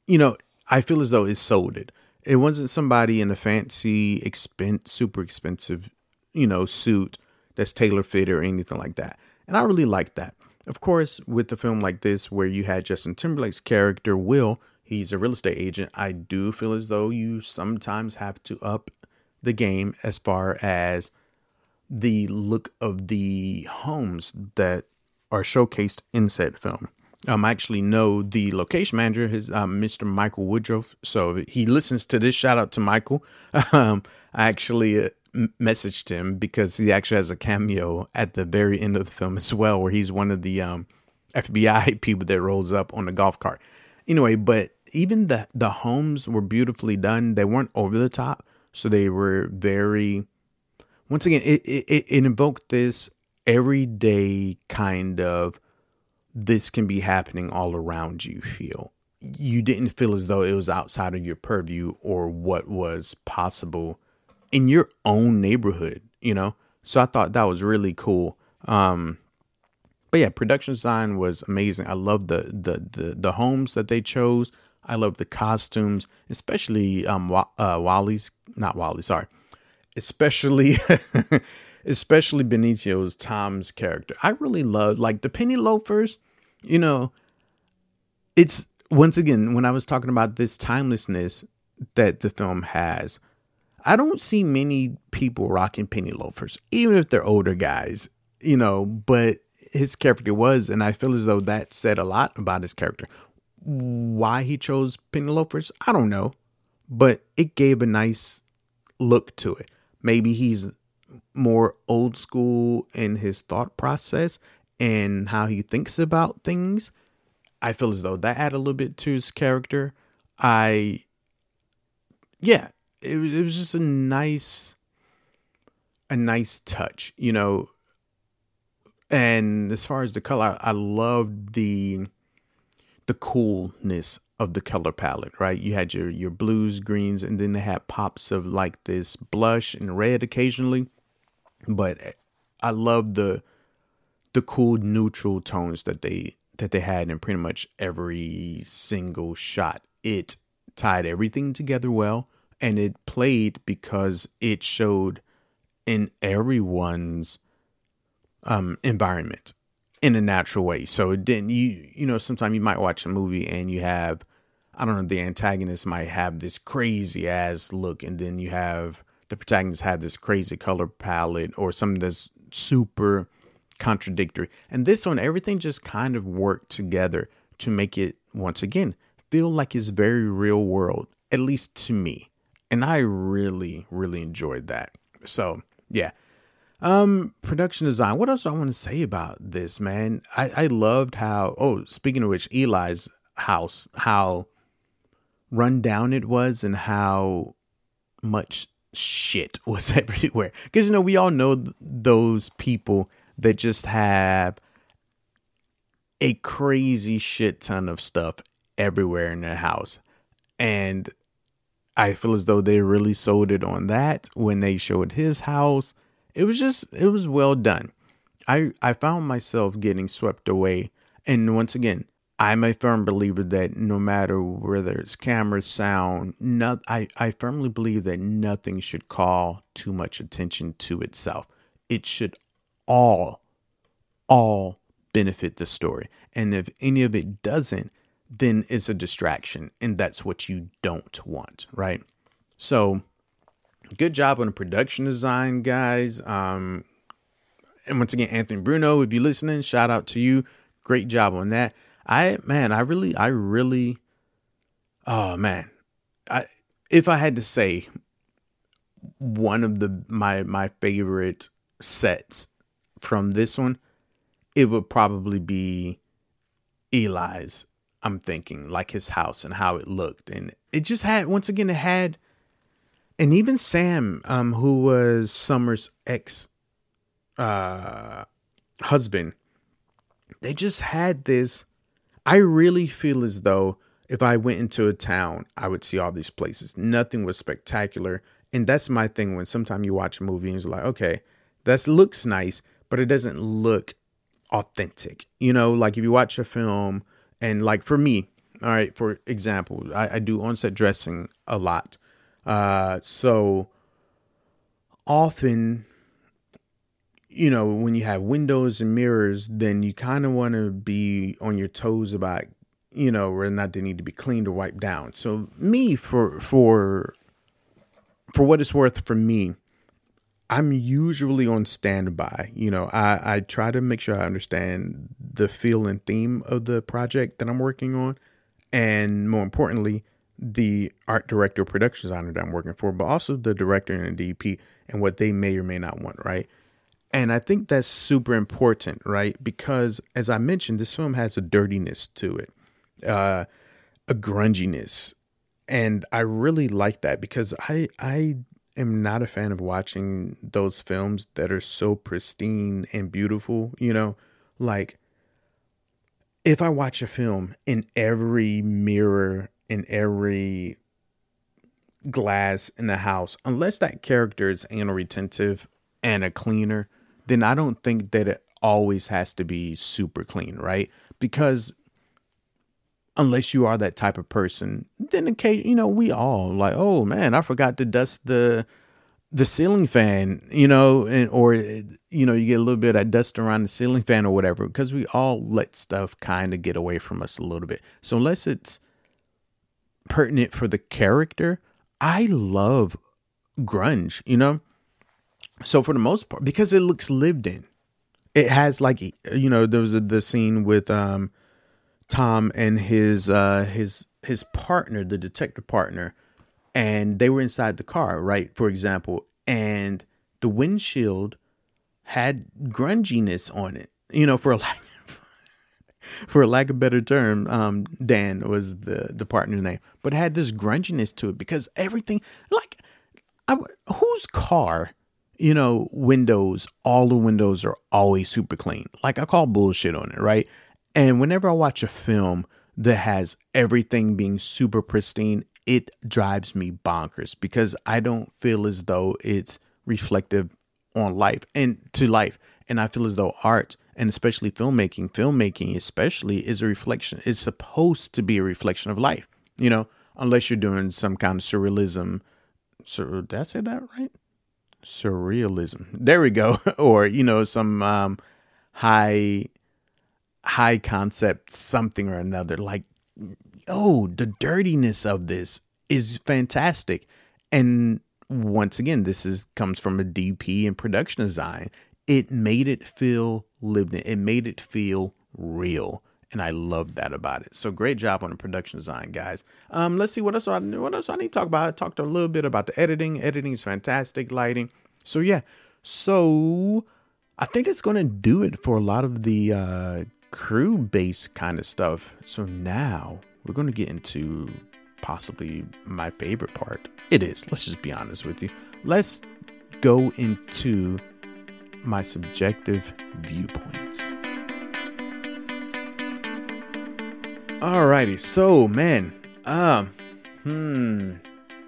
you know, I feel as though it sold it. It wasn't somebody in a fancy, expense, super expensive, you know, suit that's tailor fit or anything like that. And I really like that. Of course, with a film like this, where you had Justin Timberlake's character, Will, he's a real estate agent, I do feel as though you sometimes have to up the game as far as the look of the homes that are showcased in said film. Um, I actually know the location manager, his um, Mr. Michael Woodruff. So he listens to this. Shout out to Michael. Um, I actually messaged him because he actually has a cameo at the very end of the film as well, where he's one of the um, FBI people that rolls up on the golf cart. Anyway, but even the the homes were beautifully done. They weren't over the top, so they were very. Once again, it it, it invoked this everyday kind of this can be happening all around you feel. You didn't feel as though it was outside of your purview or what was possible in your own neighborhood, you know? So I thought that was really cool. Um, but yeah, production design was amazing. I love the, the the the homes that they chose. I love the costumes, especially um uh, Wally's not Wally, sorry. Especially especially Benicio's Tom's character. I really love like the penny loafers, you know, it's once again when I was talking about this timelessness that the film has, I don't see many people rocking penny loafers, even if they're older guys, you know, but his character was, and I feel as though that said a lot about his character. Why he chose penny loafers, I don't know, but it gave a nice look to it. Maybe he's more old school in his thought process and how he thinks about things. I feel as though that added a little bit to his character. I, yeah, it was, it was just a nice a nice touch, you know. And as far as the color, I, I loved the the coolness of the color palette, right? You had your your blues, greens, and then they had pops of like this blush and red occasionally. But eh, I love the the cool neutral tones that they that they had in pretty much every single shot. It tied everything together well and it played because it showed in everyone's um, environment in a natural way. So it didn't you you know sometimes you might watch a movie and you have I don't know the antagonist might have this crazy ass look and then you have the protagonist have this crazy color palette or something that's super contradictory. And this one everything just kind of worked together to make it once again feel like it's very real world at least to me and I really, really enjoyed that. So yeah. Um, production design. What else do I want to say about this, man? I, I loved how oh, speaking of which, Eli's house, how run down it was and how much shit was everywhere. Because you know, we all know th- those people that just have a crazy shit ton of stuff everywhere in their house. And I feel as though they really sold it on that when they showed his house. It was just it was well done. I I found myself getting swept away. And once again, I'm a firm believer that no matter whether it's camera, sound, not, I, I firmly believe that nothing should call too much attention to itself. It should all, all benefit the story. And if any of it doesn't, then it's a distraction. And that's what you don't want, right? So, good job on the production design, guys. Um, and once again, Anthony Bruno, if you're listening, shout out to you. Great job on that. I, man, I really, I really, oh, man. I, if I had to say one of the my my favorite sets from this one it would probably be Eli's. I'm thinking like his house and how it looked, and it just had once again it had, and even Sam, um, who was Summer's ex, uh, husband, they just had this. I really feel as though if I went into a town, I would see all these places. Nothing was spectacular, and that's my thing. When sometimes you watch a movie and you're like, okay, that looks nice, but it doesn't look authentic. You know, like if you watch a film and like for me, all right, for example, I, I do on-set dressing a lot. Uh, so often, you know, when you have windows and mirrors, then you kind of want to be on your toes about, you know, whether or not they need to be cleaned or wiped down. So me, for for for what it's worth, for me, I'm usually on standby. You know, I, I try to make sure I understand the feel and theme of the project that I'm working on. And more importantly, the art director, production designer that I'm working for, but also the director and the DP and what they may or may not want, right? And I think that's super important, right? Because as I mentioned, this film has a dirtiness to it, uh, a grunginess. And I really like that because I I am not a fan of watching those films that are so pristine and beautiful, you know, like if I watch a film in every mirror in every glass in the house, unless that character is anal retentive and a cleaner, then I don't think that it always has to be super clean, right? Because unless you are that type of person. Then okay, you know, we all like, oh man, I forgot to dust the the ceiling fan, you know, and or you know, you get a little bit of dust around the ceiling fan or whatever, because we all let stuff kind of get away from us a little bit. So unless it's pertinent for the character, I love grunge, you know. So for the most part, because it looks lived in, it has like you know there was a, the scene with um Tom and his uh, his his partner, the detective partner, and they were inside the car, right? For example, and the windshield had grunginess on it. You know, for lack for a lack of better term, um, Dan was the the partner's name, but had this grunginess to it because everything, like, I, whose car you know, windows, all the windows are always super clean. Like I call bullshit on it, right? And whenever I watch a film that has everything being super pristine, it drives me bonkers because I don't feel as though it's reflective on life and to life. And I feel as though art and especially filmmaking, filmmaking especially is a reflection. It's supposed to be a reflection of life, you know, unless you're doing some kind of surrealism. Sur- did I say that right? Surrealism. There we go. or, you know, some um, high high concept something or another. Like, oh, the dirtiness of this is fantastic. And once again, this is comes from a DP and production design. It made it feel lived in. It made it feel real. And I love that about it. So great job on the production design, guys. Um, let's see what else I what else I need to talk about. I talked a little bit about the editing. Editing is fantastic, lighting. So yeah. So I think it's gonna do it for a lot of the uh, crew based kind of stuff. So now we're going to get into possibly my favorite part. It is. Let's just be honest with you. Let's go into my subjective viewpoints. Alrighty, so man, um, hmm,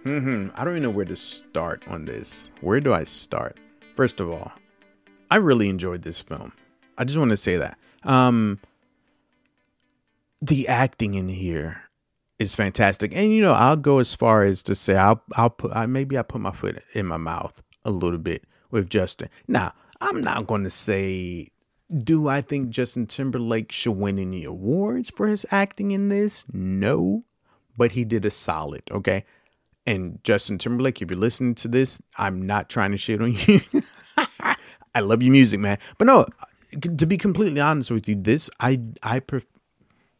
hmm, hmm, I don't even know where to start on this. Where do I start? First of all, I really enjoyed this film. I just want to say that. Um, the acting in here is fantastic, and you know I'll go as far as to say I'll I'll put I, maybe I put my foot in my mouth a little bit with Justin. Now I'm not going to say do I think Justin Timberlake should win any awards for his acting in this? No, but he did a solid. Okay. And Justin Timberlake, if you're listening to this, I'm not trying to shit on you. I love your music, man. But no, to be completely honest with you, this I I pref-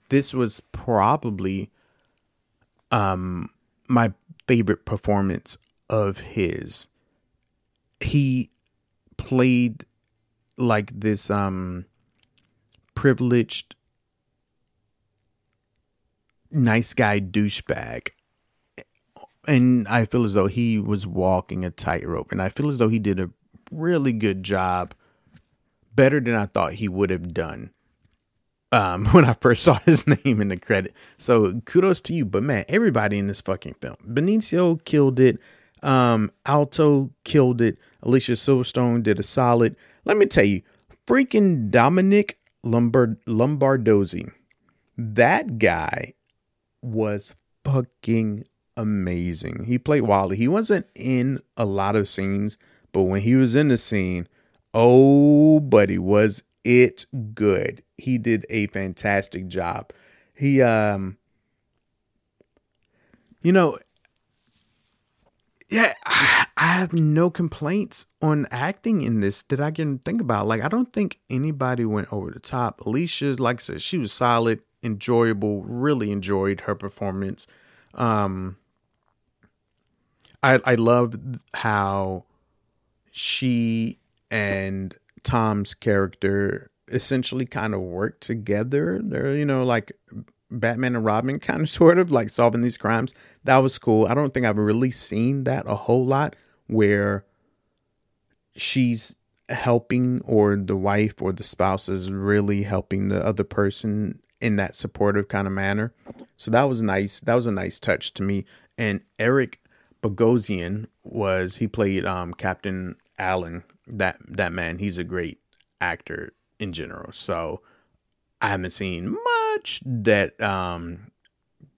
this was probably um my favorite performance of his. He played like this um privileged, nice guy douchebag. And I feel as though he was walking a tightrope. And I feel as though he did a really good job, better than I thought he would have done um, when I first saw his name in the credit. So kudos to you. But man, everybody in this fucking film. Benicio killed it. Um, Ato killed it. Alicia Silverstone did a solid. Let me tell you, freaking Domenick Lombard Lombardozzi. That guy was fucking amazing. He played Wally. He wasn't in a lot of scenes, but when he was in the scene, oh buddy, was it good. He did a fantastic job. He um you know yeah, I, have no complaints on acting in this that I can think about. Like, I don't think anybody went over the top. Alicia, like I said, she was solid, enjoyable, really enjoyed her performance. Um, I I love how she and Tom's character essentially kind of work together. They're, you know, like Batman and Robin kind of sort of like solving these crimes. That was cool. I don't think I've really seen that a whole lot where she's helping or the wife or the spouse is really helping the other person in that supportive kind of manner. So that was nice. That was a nice touch to me. And Eric Bogosian was he played um, Captain Allen. That that man, he's a great actor in general. So I haven't seen much that um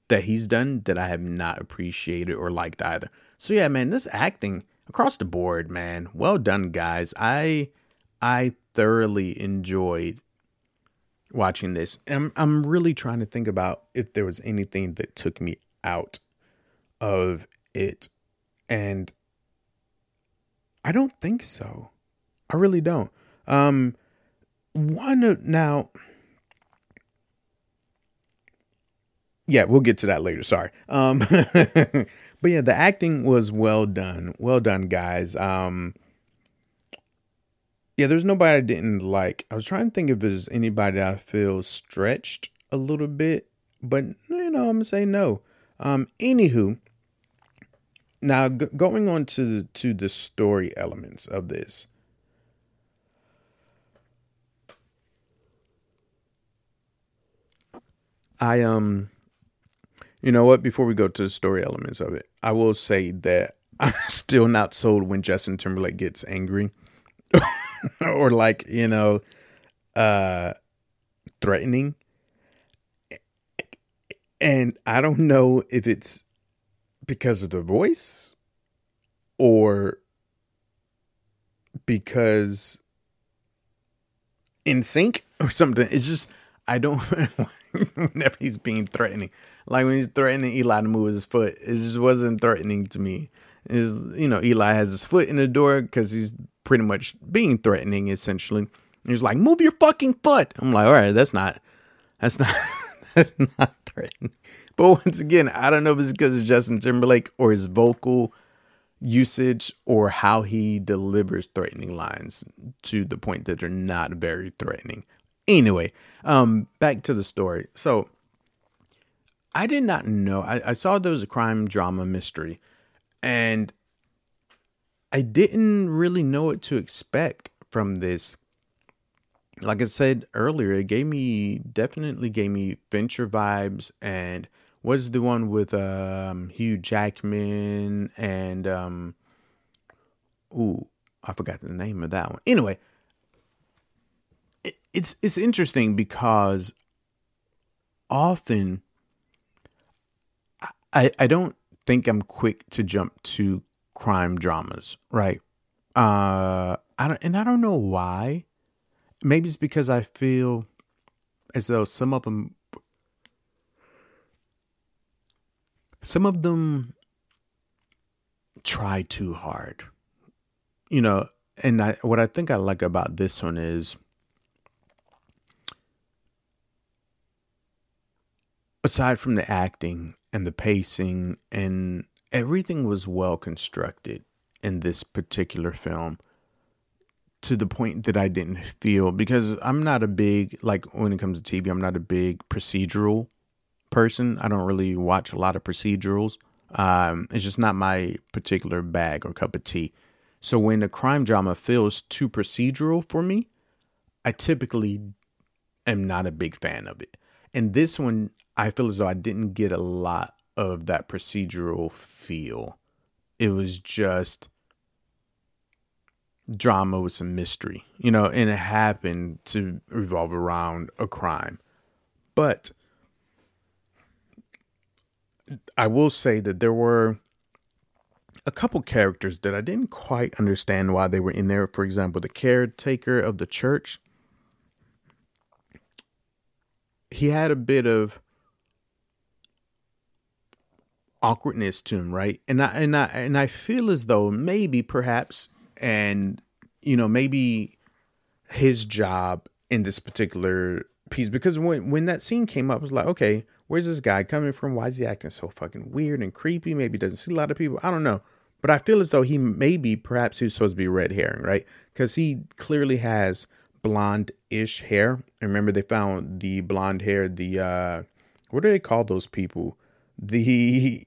that he's done that I have not appreciated or liked either. So yeah, man, this acting across the board, man, well done, guys. I I thoroughly enjoyed watching this. I'm I'm really trying to think about if there was anything that took me out of it, and I don't think so. I really don't. Um, one now yeah, we'll get to that later. Sorry. Um, but yeah, the acting was well done. Well done, guys. Um, yeah, there's nobody I didn't like. I was trying to think if there's anybody I feel stretched a little bit, but you know, I'm gonna say no. Um, anywho, now g- going on to to the story elements of this. I um you know what? Before we go to the story elements of it, I will say that I'm still not sold when Justin Timberlake gets angry or like, you know, uh threatening. And I don't know if it's because of the voice or because NSYNC or something. It's just I don't whenever he's being threatening. Like when he's threatening Eli to move his foot, it just wasn't threatening to me. Is you know Eli has his foot in the door because he's pretty much being threatening essentially. he's like, "Move your fucking foot." I'm like, "All right, that's not, that's not, that's not threatening." But once again, I don't know if it's because of Justin Timberlake or his vocal usage or how he delivers threatening lines to the point that they're not very threatening. Anyway, um, back to the story. So I did not know. I, I saw there was a crime drama mystery, and I didn't really know what to expect from this. Like I said earlier, it gave me definitely gave me venture vibes, and was the one with um, Hugh Jackman and um, ooh, I forgot the name of that one. Anyway, it's it's interesting because often I, I don't think I'm quick to jump to crime dramas, right? Uh, I don't, and I don't know why. Maybe it's because I feel as though some of them, some of them try too hard, you know. And I, what I think I like about this one is aside from the acting and the pacing and everything was well constructed in this particular film. to the point that I didn't feel because I'm not a big like when it comes to TV, I'm not a big procedural person. I don't really watch a lot of procedurals. Um, it's just not my particular bag or cup of tea. So when a crime drama feels too procedural for me, I typically am not a big fan of it. And this one, I feel as though I didn't get a lot of that procedural feel. It was just drama with some mystery, you know, and it happened to revolve around a crime. But I will say that there were a couple characters that I didn't quite understand why they were in there. For example, the caretaker of the church. He had a bit of awkwardness to him, right? And I and I and I feel as though maybe perhaps and you know maybe his job in this particular piece because when when that scene came up, I was like, okay, where's this guy coming from? Why is he acting so fucking weird and creepy? Maybe doesn't see a lot of people. I don't know. But I feel as though he maybe perhaps he's supposed to be red herring, right? Because he clearly has blonde ish hair. And remember they found the blonde hair, the uh what do they call those people? The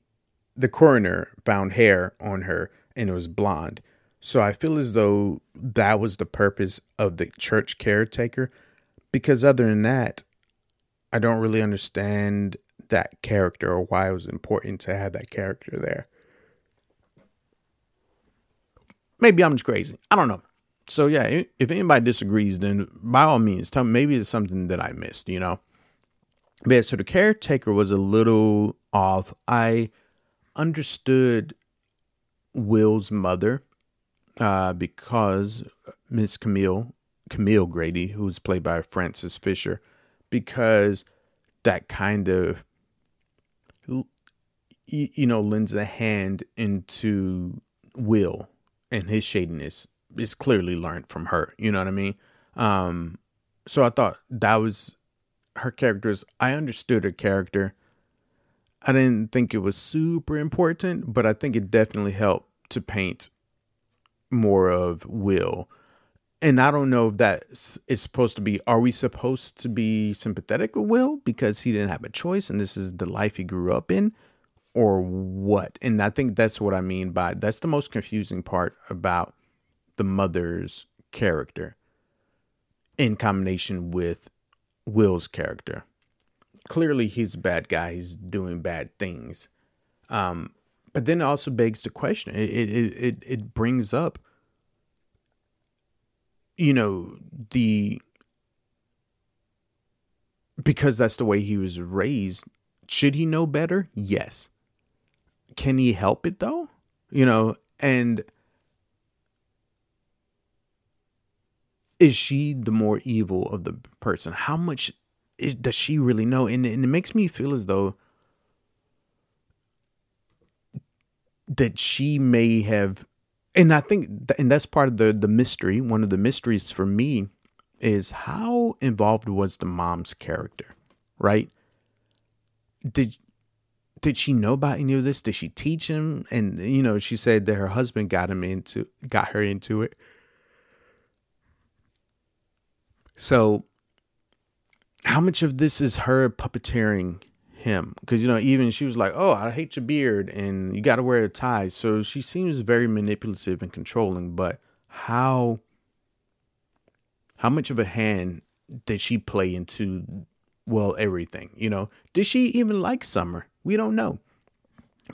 the coroner found hair on her and it was blonde. So I feel as though that was the purpose of the church caretaker. Because other than that, I don't really understand that character or why it was important to have that character there. Maybe I'm just crazy. I don't know. So yeah, if anybody disagrees, then by all means, tell me maybe it's something that I missed, you know. But yeah, so the caretaker was a little off. I understood Will's mother uh, because Miss Camille Camille Grady, who's played by Frances Fisher, because that kind of you know lends a hand into Will and his shadiness is clearly learned from her. You know what I mean? Um, so I thought that was her characters. I understood her character. I didn't think it was super important, but I think it definitely helped to paint more of Will. And I don't know if that is supposed to be, are we supposed to be sympathetic with Will because he didn't have a choice and this is the life he grew up in or what? And I think that's what I mean by that's the most confusing part about the mother's character in combination with Will's character. Clearly, he's a bad guy. He's doing bad things. Um, but then it also begs the question. It it it it brings up, you know, the because that's the way he was raised. Should he know better? Yes. Can he help it though? You know, and is she the more evil of the person? How much is, does she really know? And, and it makes me feel as though that she may have and I think and that's part of the the mystery. One of the mysteries for me is how involved was the mom's character, right? Did did she know about any of this? Did she teach him? And you know, she said that her husband got him into got her into it. So how much of this is her puppeteering him? Because you know even she was like oh i hate your beard and you got to wear a tie. So she seems very manipulative and controlling but how how much of a hand did she play into well everything you know? Did she even like summer? We don't know.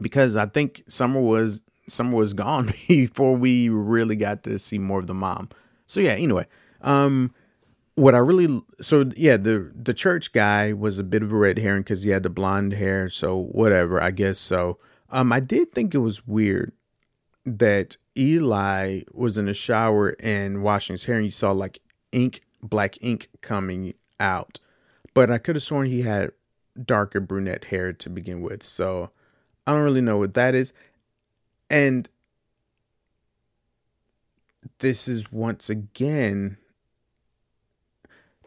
Because i think summer was summer was gone before we really got to see more of the mom. So yeah anyway um what I really so yeah the the church guy was a bit of a red herring because he had the blonde hair so whatever I guess so. Um I did think it was weird that Eli was in the shower and washing his hair and you saw like ink black ink coming out. But I could have sworn he had darker brunette hair to begin with so I don't really know what that is. And this is once again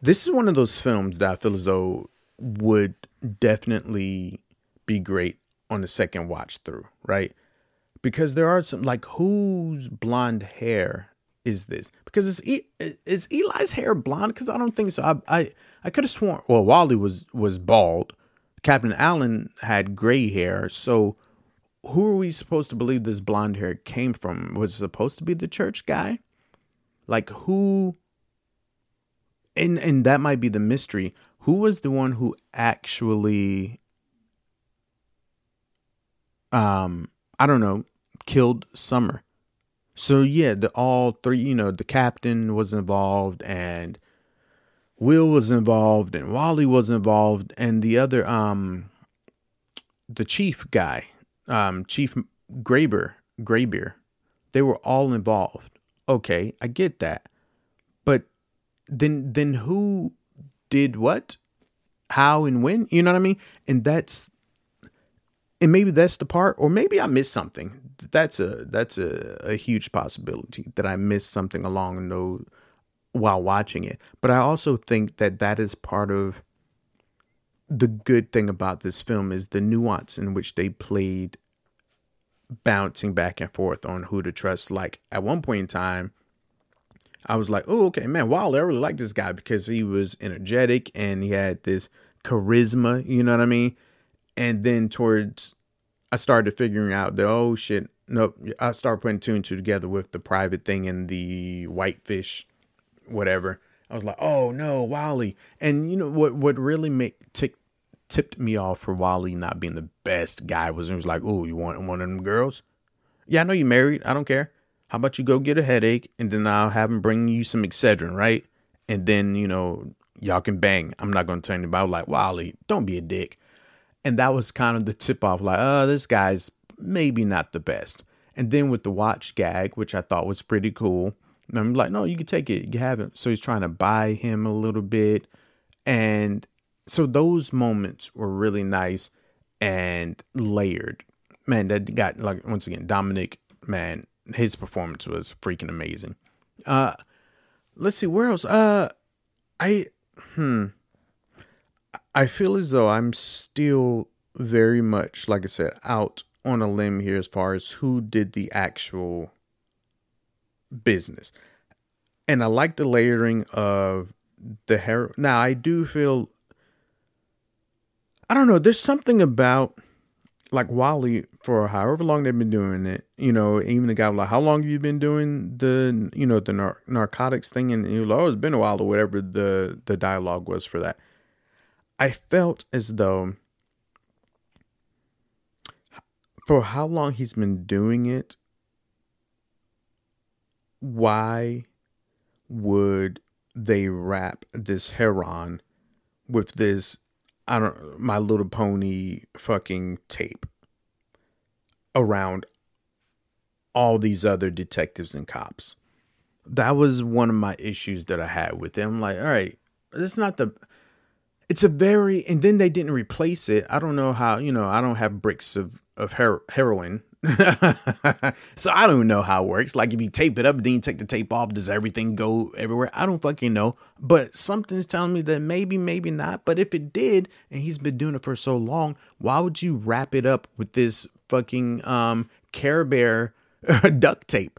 this is one of those films that I feel as though would definitely be great on the second watch through, right? Because there are some like whose blonde hair is this? Because is is Eli's hair blonde? Because I don't think so. I I, I could have sworn. Well, Wally was was bald. Captain Allen had gray hair. So who are we supposed to believe this blonde hair came from? Was supposed to be the church guy? Like who? And and that might be the mystery. Who was the one who actually? Um, I don't know, killed Summer so yeah, the all three, you know, the captain was involved and Will was involved and Wally was involved and the other um the chief guy, um Chief Graber, Graybeer, they were all involved. Okay, I get that. Then then who did what? How and when? You know what I mean? And that's and maybe that's the part or maybe I missed something that's a that's a, a huge possibility that I missed something along those while watching it. But I also think that that is part of the good thing about this film is the nuance in which they played bouncing back and forth on who to trust. Like at one point in time, I was like, oh, okay, man, wow, I really like this guy because he was energetic and he had this charisma, you know what I mean? And then towards I started figuring out that oh shit, nope. I started putting two and two together with the private thing and the whitefish, whatever. I was like, oh no, Wally. And you know what? What really make tick, tipped me off for Wally not being the best guy was it was like, oh, you want one of them girls? Yeah, I know you married. I don't care. How about you go get a headache and then I'll have him bring you some Excedrin, right? And then you know y'all can bang. I'm not gonna tell anybody. Like Wally, don't be a dick. And that was kind of the tip off, like, oh, this guy's maybe not the best. And then with the watch gag, which I thought was pretty cool, I'm like, no, you can take it. You haven't. So he's trying to buy him a little bit. And so those moments were really nice and layered. Man, that got like once again, Domenick, man, his performance was freaking amazing. Uh let's see, where else? Uh I hmm I feel as though I'm still very much, like I said, out on a limb here as far as who did the actual business. And I like the layering of the hair. Now, I do feel, I don't know, there's something about like Wally for however long they've been doing it, you know, even the guy was like, how long have you been doing the, you know, the nar- narcotics thing? And he was like, oh, it's been a while or whatever the, the dialogue was for that. I felt as though for how long he's been doing it, why would they wrap this heroin with this I don't my little pony fucking tape around all these other detectives and cops. That was one of my issues that I had with them. Like, all right, it's not the it's a very and then they didn't replace it. I don't know how, you know, I don't have bricks of of her- heroin. so I don't know how it works. Like if you tape it up, then you take the tape off, does everything go everywhere? I don't fucking know. But something's telling me that maybe, maybe not. But if it did, and he's been doing it for so long, why would you wrap it up with this fucking um Care Bear duct tape?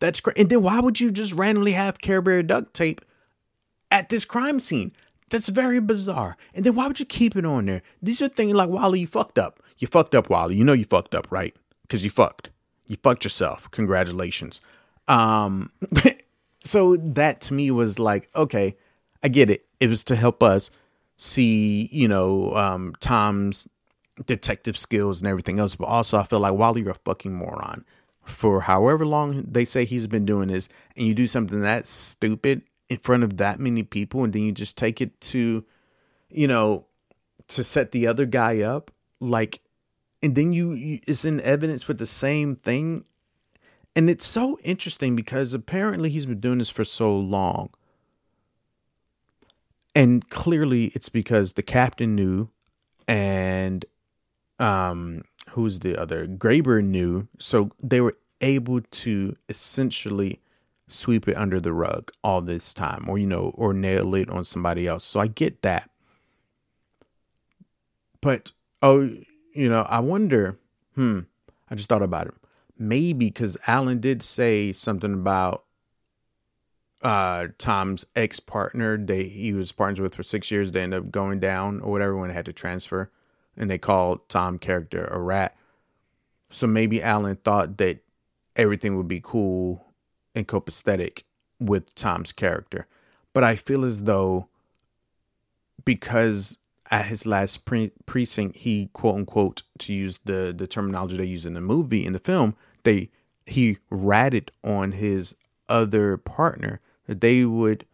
That's great. And then why would you just randomly have Care Bear duct tape at this crime scene? That's very bizarre. And then why would you keep it on there? These are things like Wally, you fucked up. You fucked up, Wally. You know you fucked up, right? Because you fucked. You fucked yourself. Congratulations. Um, so that to me was like, okay, I get it. It was to help us see, you know, um, Tom's detective skills and everything else. But also, I feel like Wally, you're a fucking moron. For however long they say he's been doing this, and you do something that stupid in front of that many people, and then you just take it to, you know, to set the other guy up, like and then you, you it's in evidence for the same thing. And it's so interesting because apparently he's been doing this for so long. And clearly it's because the captain knew and um who's the other? Graber knew. So they were able to essentially sweep it under the rug all this time or you know or nail it on somebody else. So i get that. But oh you know, I wonder, hmm, I just thought about it. Maybe because Allen did say something about uh, Tom's ex partner, they he was partners with for six years. They ended up going down or whatever when they had to transfer, and they called Tom character a rat. So maybe Allen thought that everything would be cool and copacetic with Tom's character, but I feel as though because at his last pre- precinct, he quote unquote to use the the terminology they use in the movie in the film, they he ratted on his other partner that they would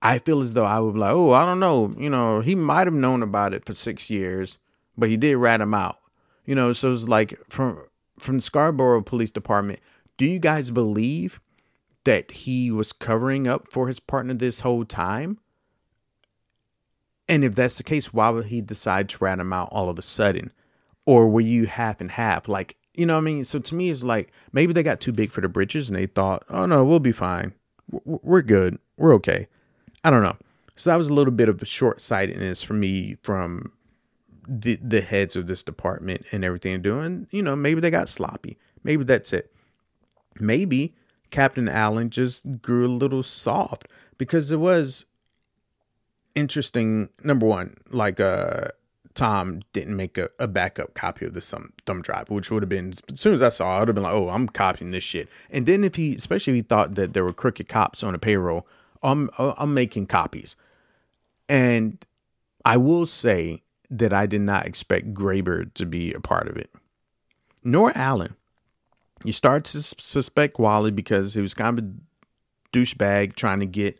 I feel as though I would be like, oh, I don't know, you know, he might have known about it for six years, but he did rat him out. You know, so it's like from from Scarborough Police Department, do you guys believe that he was covering up for his partner this whole time? And if that's the case, why would he decide to rat him out all of a sudden? Or were you half and half? Like, you know what I mean? So to me, it's like maybe they got too big for the britches and they thought, oh no, we'll be fine. We're good. We're okay. I don't know. So that was a little bit of short sightedness for me from the the heads of this department and everything doing. You know, maybe they got sloppy. Maybe that's it. Maybe Captain Allen just grew a little soft because it was interesting. Number one, like uh, Tom didn't make a, a backup copy of the thumb, thumb drive, which would have been as soon as I saw, it, I would have been like, "Oh, I'm copying this shit." And then if he, especially if he thought that there were crooked cops on a payroll, I'm I'm making copies. And I will say that I did not expect Graber to be a part of it, nor Allen. You start to suspect Wally because he was kind of a douchebag trying to get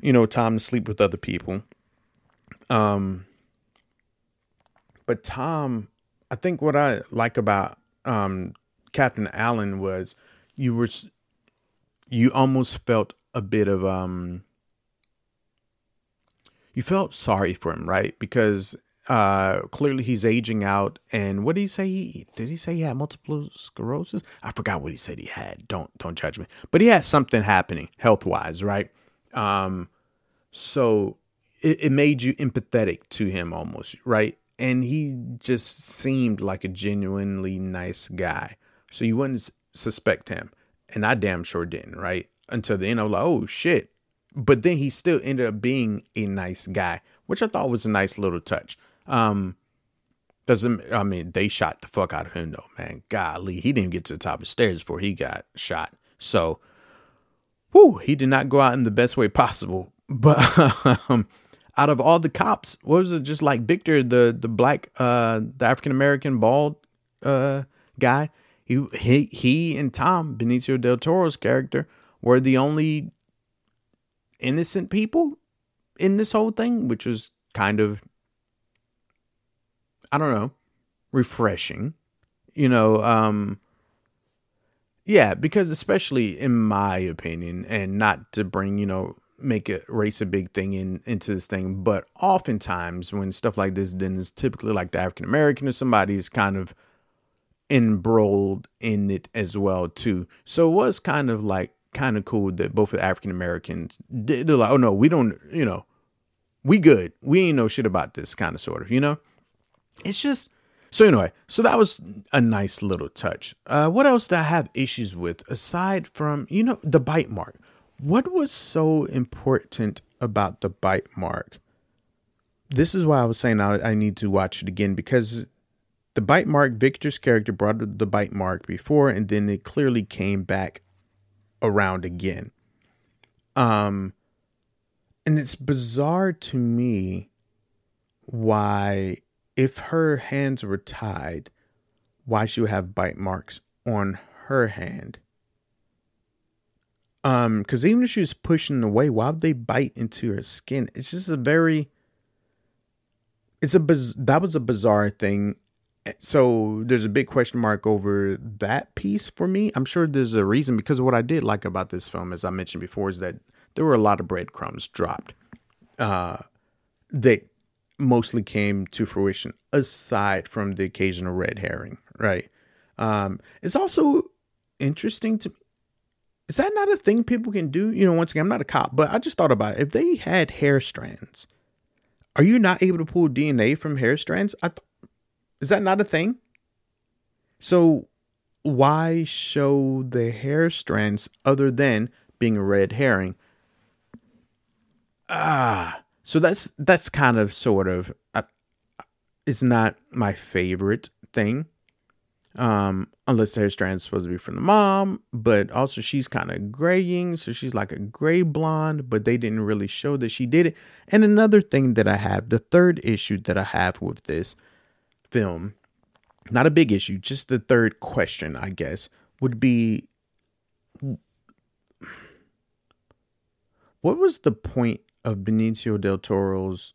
you know, Tom to sleep with other people. Um, but Tom, I think what I like about um, Captain Allen was you were you almost felt a bit of um you felt sorry for him, right? Because uh clearly he's aging out and what did he say he did he say he had multiple sclerosis? I forgot what he said he had. Don't don't judge me. But he had something happening health-wise, right? Um, so it, it made you empathetic to him almost, right? And he just seemed like a genuinely nice guy. So you wouldn't suspect him. And I damn sure didn't, right? Until the end, I was like, oh shit. But then he still ended up being a nice guy, which I thought was a nice little touch. Um, doesn't I mean they shot the fuck out of him though, man. Golly, he didn't get to the top of the stairs before he got shot. So whew, he did not go out in the best way possible. But um, out of all the cops, what was it? Just like Victor, the the black, uh, the African American bald uh, guy. He he he and Tom Benicio del Toro's character were the only innocent people in this whole thing, which was kind of I don't know, refreshing. You know, um yeah, because especially in my opinion, and not to bring, you know, make it race a big thing in into this thing, but oftentimes when stuff like this then is typically like the African American or somebody is kind of embroiled in it as well too. So it was kind of like kind of cool that both of the African Americans they're like, oh no, we don't, you know, we good. We ain't know shit about this kind of sort of, you know. It's just so anyway, so that was a nice little touch. Uh, what else did I have issues with aside from you know the bite mark? What was so important about the bite mark? This is why I was saying I, I need to watch it again because the bite mark, Victor's character brought the bite mark before, and then it clearly came back around again. Um, and it's bizarre to me why, if her hands were tied, why she would have bite marks on her hand. Um, because even if she was pushing away, why would they bite into her skin? It's just a very, it's a biz- that was a bizarre thing. Eh, so there's a big question mark over that piece for me. I'm sure there's a reason because what I did like about this film, as I mentioned before, is that there were a lot of breadcrumbs dropped, uh, that mostly came to fruition aside from the occasional red herring, right? Um, it's also interesting to is that not a thing people can do? You know, once again, I'm not a cop, but I just thought about it. If they had hair strands, are you not able to pull DNA from hair strands? I th- is that not a thing? So why show the hair strands other than being a red herring. Ah, so that's that's kind of sort of uh, it's not my favorite thing. Um, unless the hair strand's supposed to be from the mom, but also she's kind of graying, so she's like a gray blonde, but they didn't really show that she did it. And another thing that I have, the third issue that I have with this film, not a big issue, just the third question, I guess, would be what was the point of Benicio del Toro's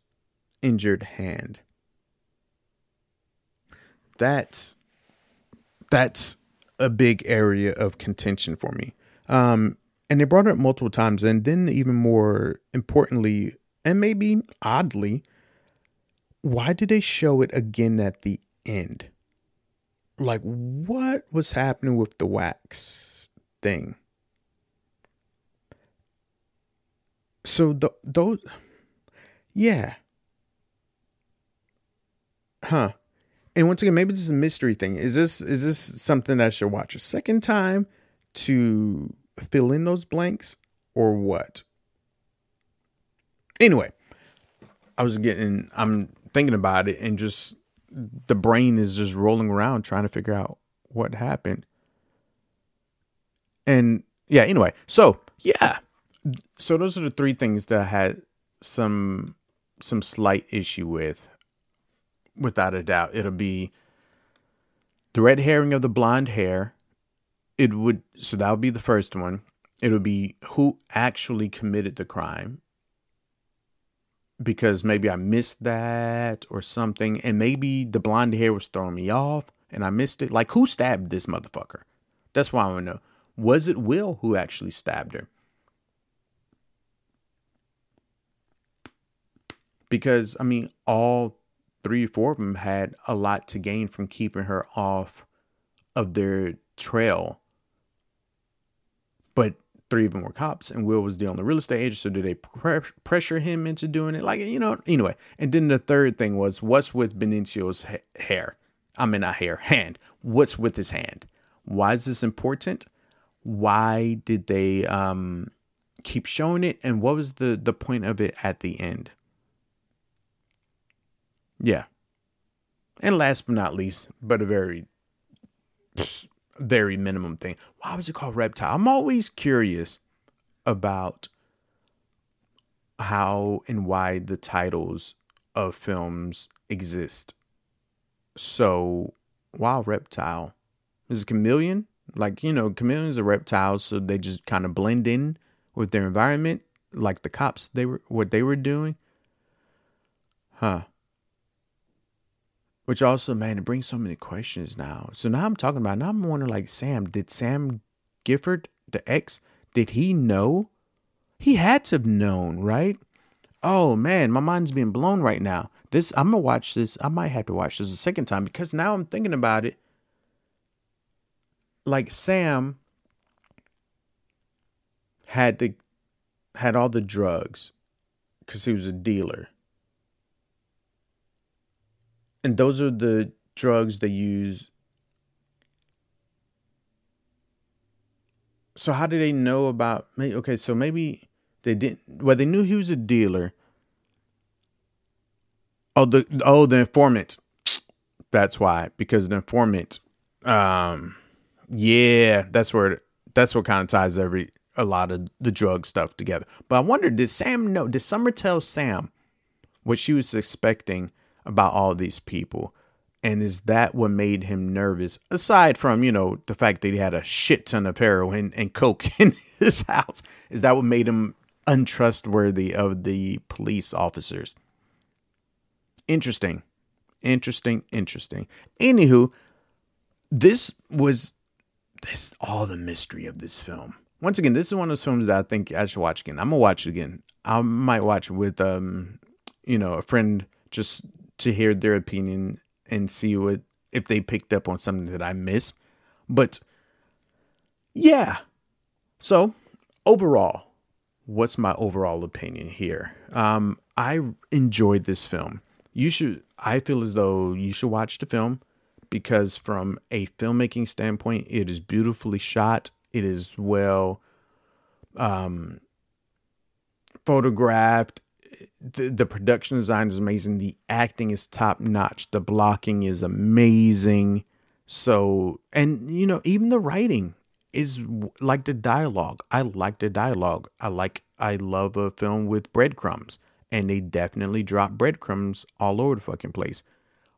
injured hand? That's that's a big area of contention for me. Um, and they brought it up multiple times, and then even more importantly, and maybe oddly, why did they show it again at the end? Like, what was happening with the wax thing? So the those, yeah, huh? And once again, maybe this is a mystery thing. Is this is this something that I should watch a second time to fill in those blanks, or what? Anyway, I was getting. I'm thinking about it, and just the brain is just rolling around trying to figure out what happened. And yeah, anyway, so yeah, so those are the three things that I had some some slight issue with. Without a doubt, it'll be the red herring of the blonde hair. It would so that would be the first one. It would be who actually committed the crime. Because maybe I missed that or something, and maybe the blonde hair was throwing me off and I missed it. Like who stabbed this motherfucker? That's why I want to know. Was it Will who actually stabbed her? Because I mean, all three or four of them had a lot to gain from keeping her off of their trail. But three of them were cops, and Will was dealing the real estate agent. So did they pre- pressure him into doing it? Like you know, anyway. And then the third thing was what's with Benicio's ha- hair? I mean, not hair, hand. What's with his hand? Why is this important? Why did they um, keep showing it? And what was the the point of it at the end? Yeah. And last but not least, but a very, very minimum thing. Why was it called Reptile? I'm always curious about how and why the titles of films exist. So, Wild Reptile is a chameleon. Like, you know, chameleons are reptiles, so they just kind of blend in with their environment, like the cops they were what they were doing. Huh. Which also, man, it brings so many questions now. So now I'm talking about, now I'm wondering, like, Sam, did Sam Gifford, the ex, did he know? He had to have known, right? Oh man, my mind's being blown right now. This I'm gonna watch this. I might have to watch this a second time because now I'm thinking about it. Like Sam had the had all the drugs because he was a dealer and those are the drugs they use. So how do they know about? Okay, so maybe they didn't. Well, they knew he was a dealer. Oh, the oh the informant. That's why because the informant. Um, yeah, that's where that's what kind of ties every a lot of the drug stuff together. But I wonder, did Sam know? Did Summer tell Sam what she was expecting? About all these people. And is that what made him nervous? Aside from, you know, the fact that he had a shit ton of heroin and coke in his house, is that what made him untrustworthy of the police officers? Interesting. Interesting. Interesting. Anywho, this was this all the mystery of this film. Once again, this is one of those films that I think I should watch again. I'm gonna watch it again. I might watch it with um, you know, a friend just to hear their opinion and see what if they picked up on something that I missed. But yeah. So overall, what's my overall opinion here? Um, I enjoyed this film. You should I feel as though you should watch the film because from a filmmaking standpoint, it is beautifully shot. It is well um, photographed. The, the production design is amazing. The acting is top notch. The blocking is amazing. So, and you know, even the writing is like the dialogue. I like the dialogue. I like, I love a film with breadcrumbs, and they definitely drop breadcrumbs all over the fucking place.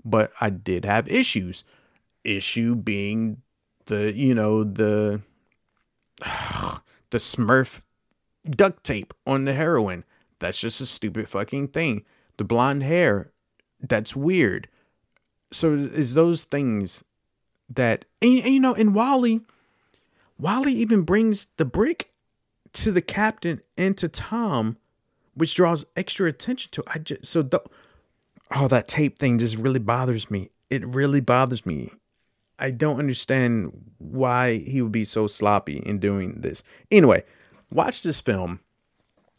But I did have issues. Issue being the, you know, the, the Smurf duct tape on the heroin. That's just a stupid fucking thing. The blonde hair, that's weird. So is those things that and, and, you know in Wally, Wally even brings the brick to the captain and to Tom, which draws extra attention to. I just so the oh that tape thing just really bothers me. It really bothers me. I don't understand why he would be so sloppy in doing this. Anyway, watch this film.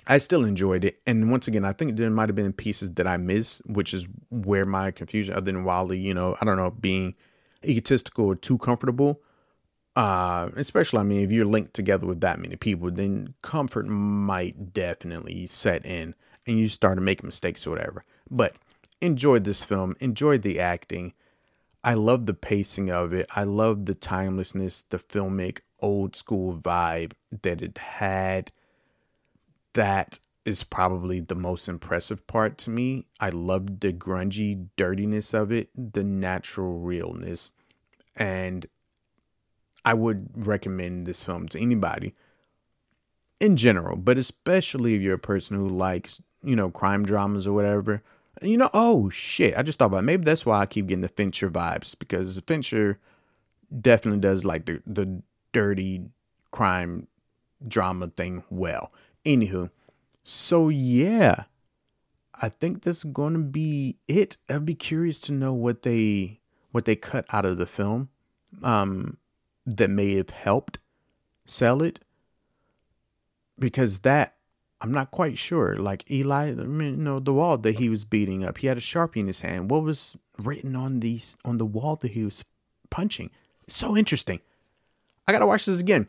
I still enjoyed it. And once again, I think there might have been pieces that I missed, which is where my confusion, other than Wally, you know, I don't know, being egotistical or too comfortable. Uh, especially, I mean, if you're linked together with that many people, then comfort might definitely set in and you start to make mistakes or whatever. But enjoyed this film, enjoyed the acting. I love the pacing of it. I love the timelessness, the filmic old school vibe that it had. That is probably the most impressive part to me. I love the grungy dirtiness of it, the natural realness. And I would recommend this film to anybody in general, but especially if you're a person who likes, you know, crime dramas or whatever you know, oh shit! I just thought about it. maybe that's why I keep getting the Fincher vibes because Fincher definitely does like the the dirty crime drama thing well. Anywho, so yeah, I think this is going to be it. I'd be curious to know what they what they cut out of the film um, that may have helped sell it because that I'm not quite sure. Like Eli, I mean, you know, the wall that he was beating up, he had a sharpie in his hand. What was written on these on the wall that he was punching? It's so interesting. I gotta watch this again.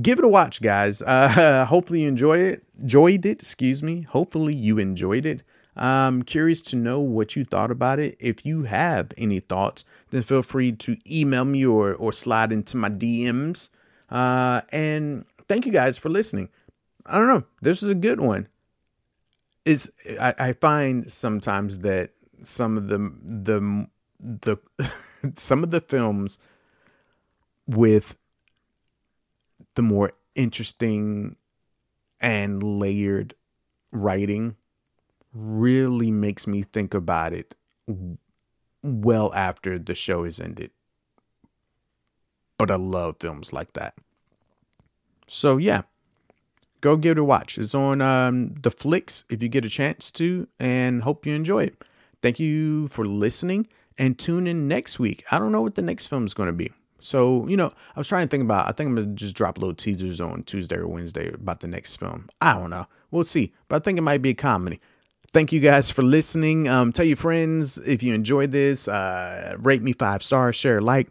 Give it a watch, guys. Uh, hopefully you enjoy it. Enjoyed it, excuse me. Hopefully you enjoyed it. I'm curious to know what you thought about it. If you have any thoughts, then feel free to email me or or slide into my DMs. Uh, and thank you guys for listening. I don't know. This is a good one. Is I, I find sometimes that some of the the the some of the films with the more interesting and layered writing really makes me think about it well after the show is ended. But I love films like that. So yeah, go give it a watch. It's on um, Netflix if you get a chance to, and hope you enjoy it. Thank you for listening and tune in next week. I don't know what the next film is going to be. So, you know, I was trying to think about, I think I'm to just drop little teasers on Tuesday or Wednesday about the next film. I don't know. We'll see. But I think it might be a comedy. Thank you guys for listening. Um, tell your friends if you enjoyed this. Uh, rate me five stars, share, like.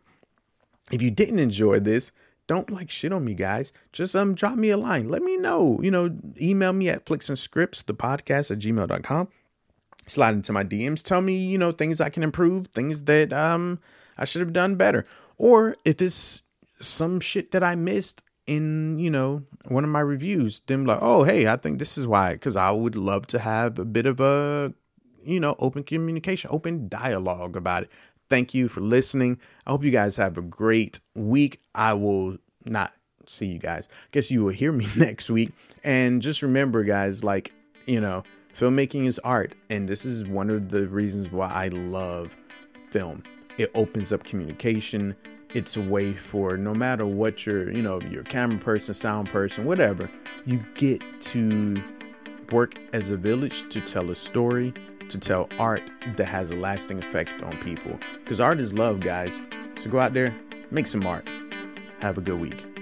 If you didn't enjoy this, don't like shit on me, guys. Just um drop me a line. Let me know. You know, email me at flicks and scripts, the podcast at gmail.com. Slide into my DMs. Tell me, you know, things I can improve, things that um I should have done better. Or if it's some shit that I missed in, you know, one of my reviews, then like, oh hey, I think this is why. Cause I would love to have a bit of a you know, open communication, open dialogue about it. Thank you for listening. I hope you guys have a great week. I will not see you guys. I guess you will hear me next week. And just remember, guys, like, you know, filmmaking is art. And this is one of the reasons why I love film. It opens up communication. It's a way for no matter what you're, you know, you're a camera person, sound person, whatever, you get to work as a village to tell a story to tell art that has a lasting effect on people. Because art is love, guys. So go out there, make some art. Have a good week.